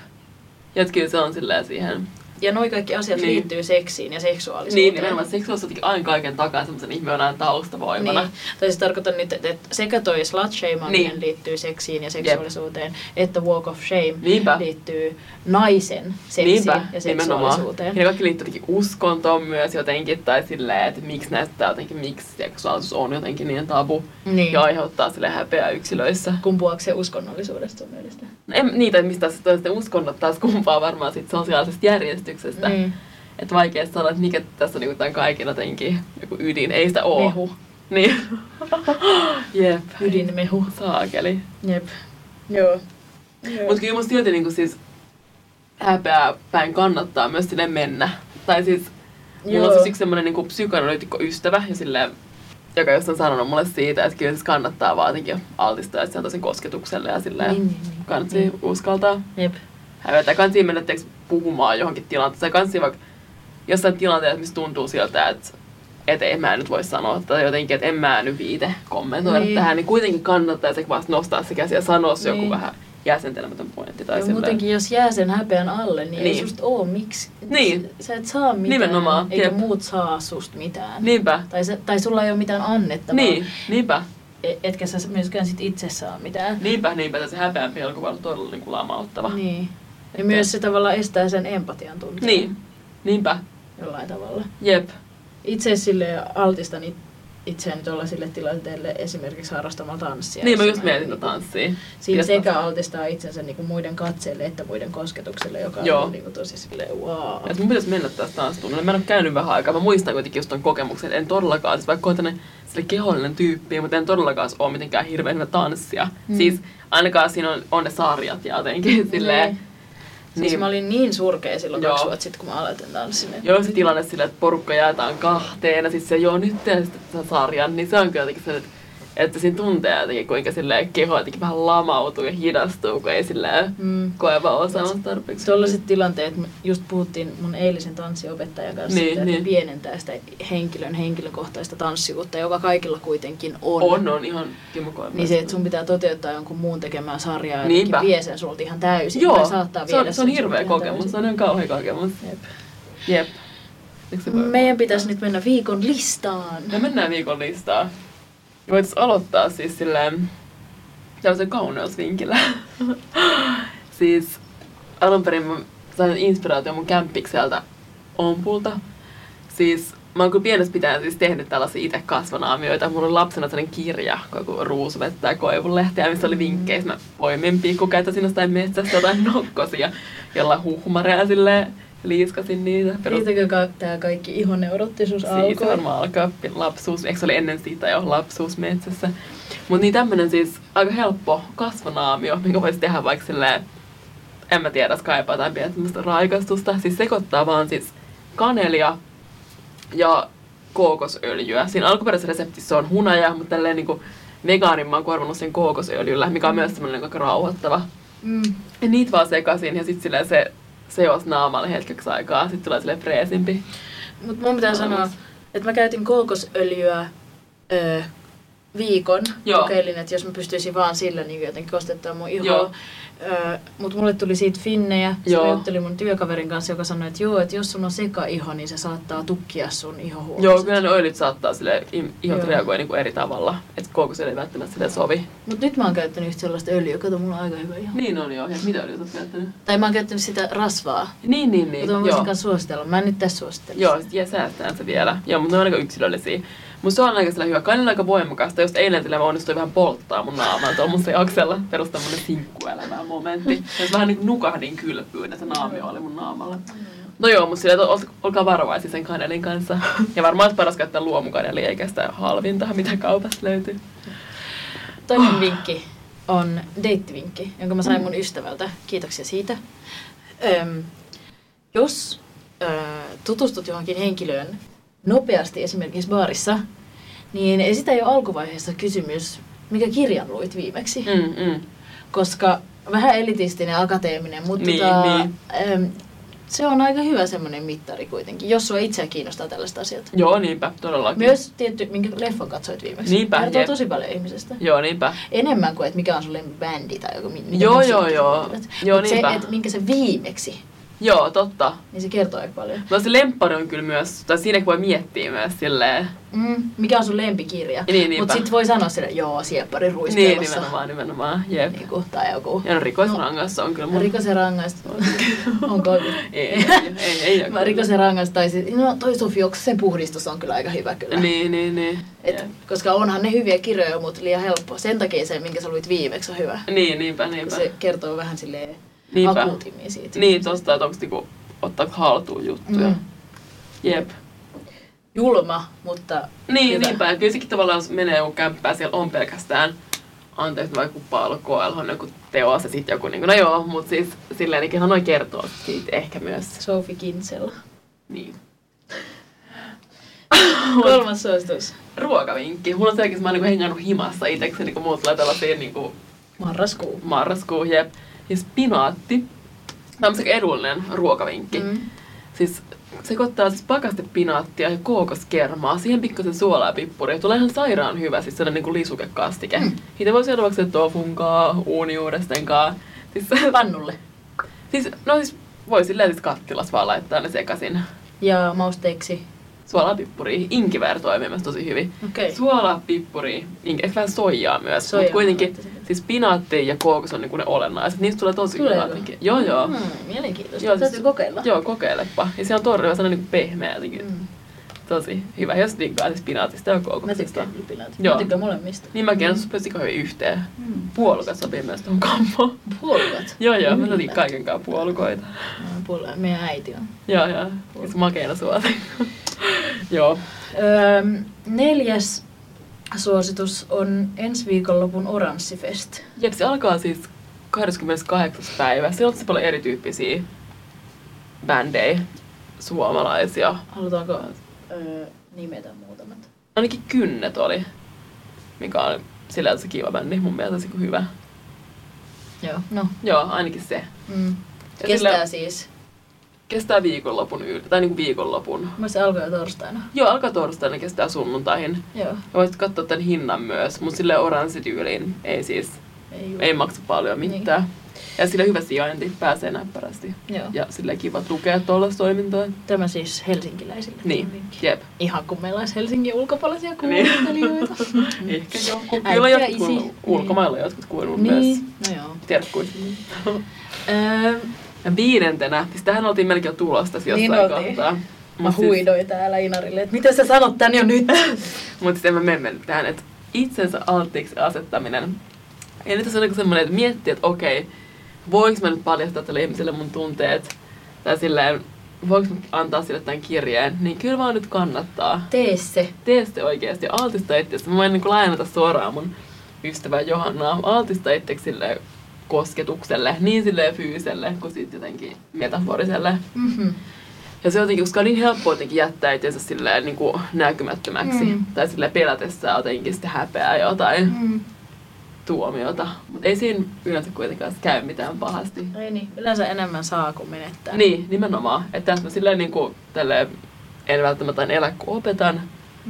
Kyllä se on silleen siihen. Ja noi kaikki asiat Niin. liittyy seksiin ja seksuaalisuuteen. Niin, nimenomaan seksuaalisuus jotenkin aina kaiken takaa semmoisen ihmeen taustavoimana. Niin. Tai siis tarkoitan nyt, että että sekä toi slut Niin. liittyy seksiin ja seksuaalisuuteen, että walk of shame Niinpä. liittyy naisen seksiin Niinpä, ja nimenomaan. seksuaalisuuteen. Ja ne kaikki liittyy jotenkin uskontoon myös jotenkin, tai silleen, että miksi näistä jotenkin, miksi seksuaalisuus on jotenkin niin tabu Niin. ja aiheuttaa sille häpeää yksilöissä. Kumpuaako se uskonnollisuudesta sun mielestä? No En, niitä, mistä sitten uskonnot taas kumpaa varmaan sit sosiaalisesta järjestyksestä. Niin. Että vaikea sanoa, että mikä tässä on niinku tämän kaiken jotenkin joku ydin. Ei sitä oo. Mehu. Niin. [laughs] Jep. Ydinmehu. Saakeli. Jep. Joo. Mutta kyllä musta silti niinku siis häpeää päin kannattaa myös sille mennä. Tai siis mulla on Joo. siis yksi semmonen niinku psykoanalyytikko ystävä, ja silleen, joka just on sanonut mulle siitä, että kyllä siis kannattaa vaan jotenkin altistua, se on tosi kosketukselle ja silleen Niin, niin, niin. kansi Niin. uskaltaa Jep. hävetä. Kansi mennä puhumaan johonkin tilanteeseen. Kansi vaikka jossain tilanteessa, missä tuntuu siltä, että et ei mä nyt voi sanoa, tai jotenkin, että en mä nyt viite kommentoida Niin. tähän, niin kuitenkin kannattaa se vasta nostaa se käsi ja sanoa se joku Niin. vähän jäsentelemätön pointti. Tai Ja silleen. muutenkin, jos jää sen häpeän alle, niin, ei Niin. susta oo miksi. Niin. Sä et saa mitään, Nimenomaan, eikä jep. muut saa susta mitään. Niinpä. Tai, se, tai sulla ei ole mitään annettavaa, Niin, niinpä. e- etkä sä myöskään sit itse saa mitään. Niinpä, niinpä. Se häpeän pelko voi olla todella niin kuin lamauttava. Niin. Ja Että- myös se tavallaan estää sen empatian tunteen Niin. Niinpä. jollain tavalla. Jep. Itse sille altistan it- itseäni tuolla sille tilanteelle esimerkiksi harrastamalla tanssia. Niin, mä just mietin niinku- tanssia. Siinä sekä altistaa itsensä niinku muiden katseelle että muiden kosketukselle, joka Joo. on niinku tosi silleen wow. Et mun pitäisi mennä tästä tanssitunnille. Mä en ole käynyt vähän aikaa. Mä muistan kuitenkin just ton kokemuksen. että En todellakaan, siis vaikka on sille kehollinen tyyppi, mutta en todellakaan ole mitenkään hirveän hyvä tanssia. Mm. Siis ainakaan siinä on, on ne sarjat ja jotenkin silleen. Niin. Siis mä olin niin surkea silloin Joo. kaksi vuotta sitten, kun mä aloitin tanssin. että- Joo, se tilanne silleen, että porukka jaetaan kahteen ja siis se joo nyt sitten tämän sarjan, niin se on kyllä jotenkin se, että, että siinä tuntee jotenkin kuinka silleen keho jotenkin vähän lamautuu ja hidastuu, kun ei silleen Mm. koe vaan osaamassa tarpeeksi. Tuollaiset tilanteet, just puhuttiin mun eilisen tanssiopettajan kanssa, Niin, että niin. pienentää sitä henkilön henkilökohtaista tanssivuutta, joka kaikilla kuitenkin on. On, on ihan Kimmo Niin se, että sun pitää toteuttaa jonkun muun tekemään sarjaa ja Niinpä. vie sen sulta ihan täysin. Joo, tai saattaa se on, se on hirveä kokemus, täysin. se on ihan kauhea kokemus. Jep. Jep. Meidän pitäisi nyt mennä viikon listaan. Me mennään viikon listaa. Ja voitais aloittaa siis silleen tämmöisen kauneusvinkillä. [laughs] siis alun perin mä sain inspiraatio mun kämppikseltä Ompulta. Siis mä oon kyllä pienestä pitäen siis tehnyt tällaisia itse kasvanaamioita. Mulla oli lapsena sellainen kirja, joku ruusuvettä ja koivunlehteä, missä oli vinkkejä. Mä poimin pikkukäitä sinne jostain metsästä jotain nokkosia, jolla huhmareja silleen liiskasin niitä. Perus- Siitäkö ka- tää kaikki ihoneuroottisuus Siitä alkoi? varmaan alkaa lapsuus, eikö se oli ennen siitä jo lapsuus metsässä. Mutta niin tämmönen siis aika helppo kasvonaamio, minkä voisi tehdä vaikka silleen, en mä tiedä, kaipaa jotain pientä semmoista raikastusta. Siis sekoittaa vaan siis kanelia ja kookosöljyä. Siinä alkuperäisessä reseptissä on hunaja, mutta tälleen niinku vegaanin mä oon korvannut sen kookosöljyllä, mikä on myös semmoinen aika rauhoittava. Mm. Ja niitä vaan sekaisin ja sit silleen se seos naamalle hetkeksi aikaa, sit tulee silleen freesimpi. Mut mun pitää Maailmassa. sanoa, että mä käytin kookosöljyä ö, viikon. Joo. Kokeilin, että jos mä pystyisin vaan sillä niin jotenkin kostettaa mun ihoa. Joo. Ö, mut mulle tuli siitä finnejä. Sitten Joo. mun työkaverin kanssa, joka sanoi, että joo, että jos sun on sekaiho, niin se saattaa tukkia sun ihohuomiset. Joo, kyllä ne öljyt saattaa sille ihot Joo. reagoi niinku eri tavalla. Että kookosöljy ei välttämättä sille sovi. Mut nyt mä oon käyttänyt yhtä sellaista öljyä, kato mulla on aika hyvä iho. Niin on joo. Ja mitä öljyt oot käyttänyt? Tai mä oon käyttänyt sitä rasvaa. Niin, niin, Niin, mutta mä voisin Joo. kanssa suositella. Mä en nyt tässä suosittele. Joo, ja säästään se vielä. Joo, mutta ne on aika yksilöllisiä. Musta se on aika sillä hyvä. Kainilla on aika voimakasta. Just eilen sillä mä onnistuin vähän polttaa mun naamaa tuolla mun se aksella. Perus tämmönen sinkkuelämää momentti. [laughs] Ja vähän niinku nukahdin kylpyyn, että se naamio oli mun naamalla. No joo, mutta ol- olkaa varovaisia sen kanelin kanssa. Ja varmaan olisi paras käyttää luomukanelia eikä sitä halvinta, mitä kaupasta löytyy. Toinen vinkki on deittivinkki, jonka mä sain mun ystävältä. Kiitoksia siitä. Öm, jos ö, tutustut johonkin henkilöön nopeasti esimerkiksi baarissa, niin esitä jo alkuvaiheessa kysymys, mikä kirjan luit viimeksi. Mm, mm. Koska vähän elitistinen, akateeminen, mutta Niin, tota, niin. Öm, se on aika hyvä semmoinen mittari kuitenkin, jos sua itseä kiinnostaa tällaiset asiat. Joo, niinpä, todellakin. Myös tietty, minkä leffon katsoit viimeksi. Niinpä, Kertoo jep. tosi paljon ihmisestä. Joo, niinpä. Enemmän kuin, että mikä on sun lempibändi tai joku, Joo, joo, joo. Joo, Mut se, niinpä. että minkä sä viimeksi Joo, totta. Niin se kertoo aika paljon. No se lemppari on kyllä myös, tai siinäkin voi miettiä myös silleen. Mm, mikä on sun lempikirja? Niin, niinpä. Mutta sit voi sanoa sille, joo, sieppari Niin, ruispelossa. nimenomaan, nimenomaan. Jep. Niinku, tai joku. Ja no rikosrangassa on kyllä mun... Rikos ja rangaista. [laughs] Onko? Ei, ei, ei, ei, ei Mä rikos ja rangaista. Tai sit, no toi Sofioks, sen puhdistus on kyllä aika hyvä kyllä. Niin, niin, niin. Et, koska onhan ne hyviä kirjoja, mutta liian helppo. Sen takia se, minkä sä luit viimeksi, on hyvä. Niin, niinpä, niinpä. Se kertoo vähän silleen Niinpä. akuutimmin siitä. Niin, tosta, että onko niinku ottaa haltuun juttuja. Mm. Jep. Julma, mutta Niin, hyvä. niinpä. Kyllä sekin tavallaan, jos menee joku kämppää, siellä on pelkästään anteeksi vaikka palkoelhon joku teos ja sitten joku, niin kuin, no joo, mutta siis silleen ihan noin kertoo siitä ehkä myös. Sophie Kinsella. Niin. [laughs] Kolmas suositus. Ruokavinkki. Mulla on selkeästi, mä oon niin hengannut himassa itsekseni, kun mulla tulee tällaisia niin kuin Marraskuu. marraskuu, jep. Ja spinaatti. Tämä on edullinen ruokavinkki. Mm. Siis sekoittaa siis pakastepinaattia ja kookoskermaa, siihen pikkasen suolaa ja pippuria. Tulee ihan sairaan hyvä, siis sellainen niin kuin lisukekastike. Mm. Siitä voi syödä vaikka tofunkaa, uuniuudestenkaa. Siis, Pannulle. siis, no siis voi silleen siis kattilas vaan laittaa ne sekaisin. Ja mausteeksi. Suolaa, pippuria, inkiver toimii myös tosi hyvin. Okay. Suolaa, pippuri, ink- ehkä vähän soijaa myös, Soijaa mutta kuitenkin siis pinaatti ja kookos on niinku ne olennaiset. Niistä tulee tosi Tuleeko? hyvä jotenkin. Joo, joo. Mm, mielenkiintoista. Joo, Täytyy siis- kokeilla. Joo, kokeilepa. Ja se on torriva, sellainen niinku pehmeä jotenkin. Mm. Tosi hyvä, jos diggaa siis pinaatista ja Mä kookoksesta. tykkään lipinaatista. Joo. Mä tykkään molemmista. Niin mäkin mm. sika hyvin yhteen. Mm. Puolukat sopii myös tuohon kammoon. Puolukat. [laughs] joo, joo, mä otin kaikenkaan puolukoita. Mä puolukat. Meidän äiti on. Joo, joo. Siis makeena suoti. [laughs] joo. Öö, neljäs suositus on ensi viikonlopun Oranssifest. Jep, se alkaa siis 28. päivä. Siellä on tosi paljon erityyppisiä bändejä, suomalaisia. Halutaanko öö, nimetä muutamat? Ainakin Kynnet oli, mikä on sillä se kiva bändi, mun mielestä tosi hyvä. Joo. No. Joo, ainakin se. Mm. Ja Kestää sillä- siis. Kestää viikonlopun yli, tai niinku viikonlopun. Mä se jo torstaina. Joo, alkaa torstaina, kestää sunnuntaihin. Joo. Ja voisit katsoa tämän hinnan myös, mutta sille oranssityyliin ei siis, Ei, ei maksa paljon mitään. Ja sille hyvä sijainti, pääsee näppärästi. Joo. Ja sille kiva lukea tuollaista toimintaa. Tämä siis helsinkiläisille. Niin, jep. Ihan kun meillä olisi Helsingin ulkopuolisia Niin. kuuntelijoita. [laughs] Ehkä joku. Kyllä jotkut isi. ulkomailla jotkut kuuluu myös niin. No joo. terkkuihin. Öö, Ja viidentenä, siis tähän oltiin melkein jo tulossa tässä Niin jossain oltiin. kohtaa. mä huidoin täällä Inarille, että miten sä sanot tän jo nyt? [laughs] Mutta sitten mä menen tähän, että itsensä alttiiksi asettaminen. Ja nyt tässä on niinku semmoinen, että miettii, että okei, voinko mä nyt paljastaa tälle ihmiselle mun tunteet, tai silleen, voinko mä antaa sille tämän kirjeen, niin kyllä vaan nyt kannattaa. Tee se. Tee se oikeasti, altista itseäsi. Mä voin niin lainata suoraan mun ystävää Johannaa, altista itseksi silleen kosketukselle, niin silleen fyyselle kuin sitten jotenkin metaforiselle. Mm-hmm. Ja se jotenkin, koska on niin helppo jotenkin jättää itsensä silleen niin kuin näkymättömäksi. Mm. Tai silleen pelätessään jotenkin sitä häpeää jotain Mm. tuomiota. Mutta ei siinä yleensä kuitenkaan käy mitään pahasti. Ei niin, yleensä enemmän saa kuin menettää. Niin, nimenomaan. Että tässä mä silleen niin kuin, tälleen, en välttämättä elä kun opetan, Mm.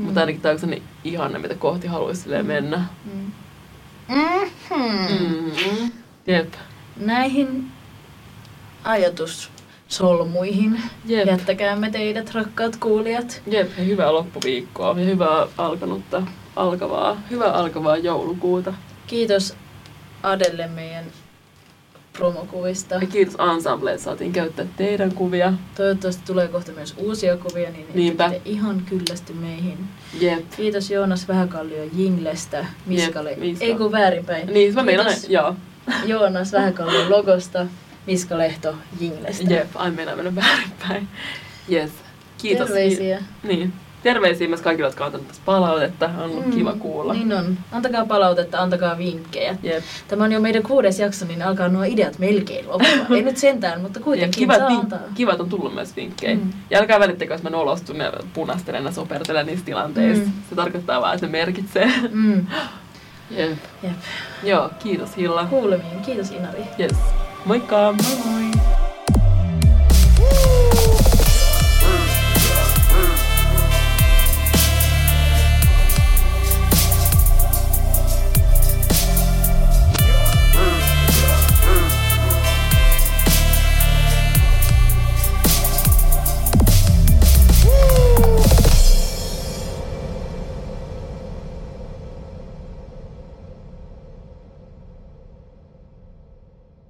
mm. mutta ainakin tämä on ihanne, mitä kohti haluaisi silleen mennä. Mm. Jep. Näihin ajatussolmuihin Jep. jättäkäämme teidät, rakkaat kuulijat. Jep, ja hyvää loppuviikkoa ja hyvää alkanutta, alkavaa, hyvää alkavaa joulukuuta. Kiitos Adelle meidän promokuvista. Ja kiitos Ensemble, että saatiin käyttää teidän kuvia. Toivottavasti tulee kohta myös uusia kuvia, niin Niinpä. ette ihan kyllästy meihin. Jep. Kiitos Joonas Vähäkallio Jinglestä, Miskalle. Jep, Miska. Ei kun väärinpäin. Niin, mä meinaan, joo. Joonas Vähäkallion logosta, Miska Lehto Jinglestä. Jep, aina mennään mennä väärinpäin. Yes. Kiitos. Terveisiä. Niin. Terveisiä myös kaikille, jotka on antanut tästä palautetta. On ollut kiva kuulla. Niin on. Antakaa palautetta, antakaa vinkkejä. Jep. Tämä on jo meidän kuudes jakso, niin alkaa nuo ideat melkein loppua. Ei nyt sentään, mutta Ja kuitenkin kivat, saa antaa. kivat on tullut myös vinkkejä. Mm. Mm. Ja älkää välittäkö, jos mä nolostun ja punastelen ja sopertelen niissä tilanteissa. Mm. Se tarkoittaa vaan, että ne merkitsee. Mm. [laughs] Jep. Jep. Joo, kiitos Hilla. Kuulemiin. Kiitos Inari. Yes. Moikka! Moi moi.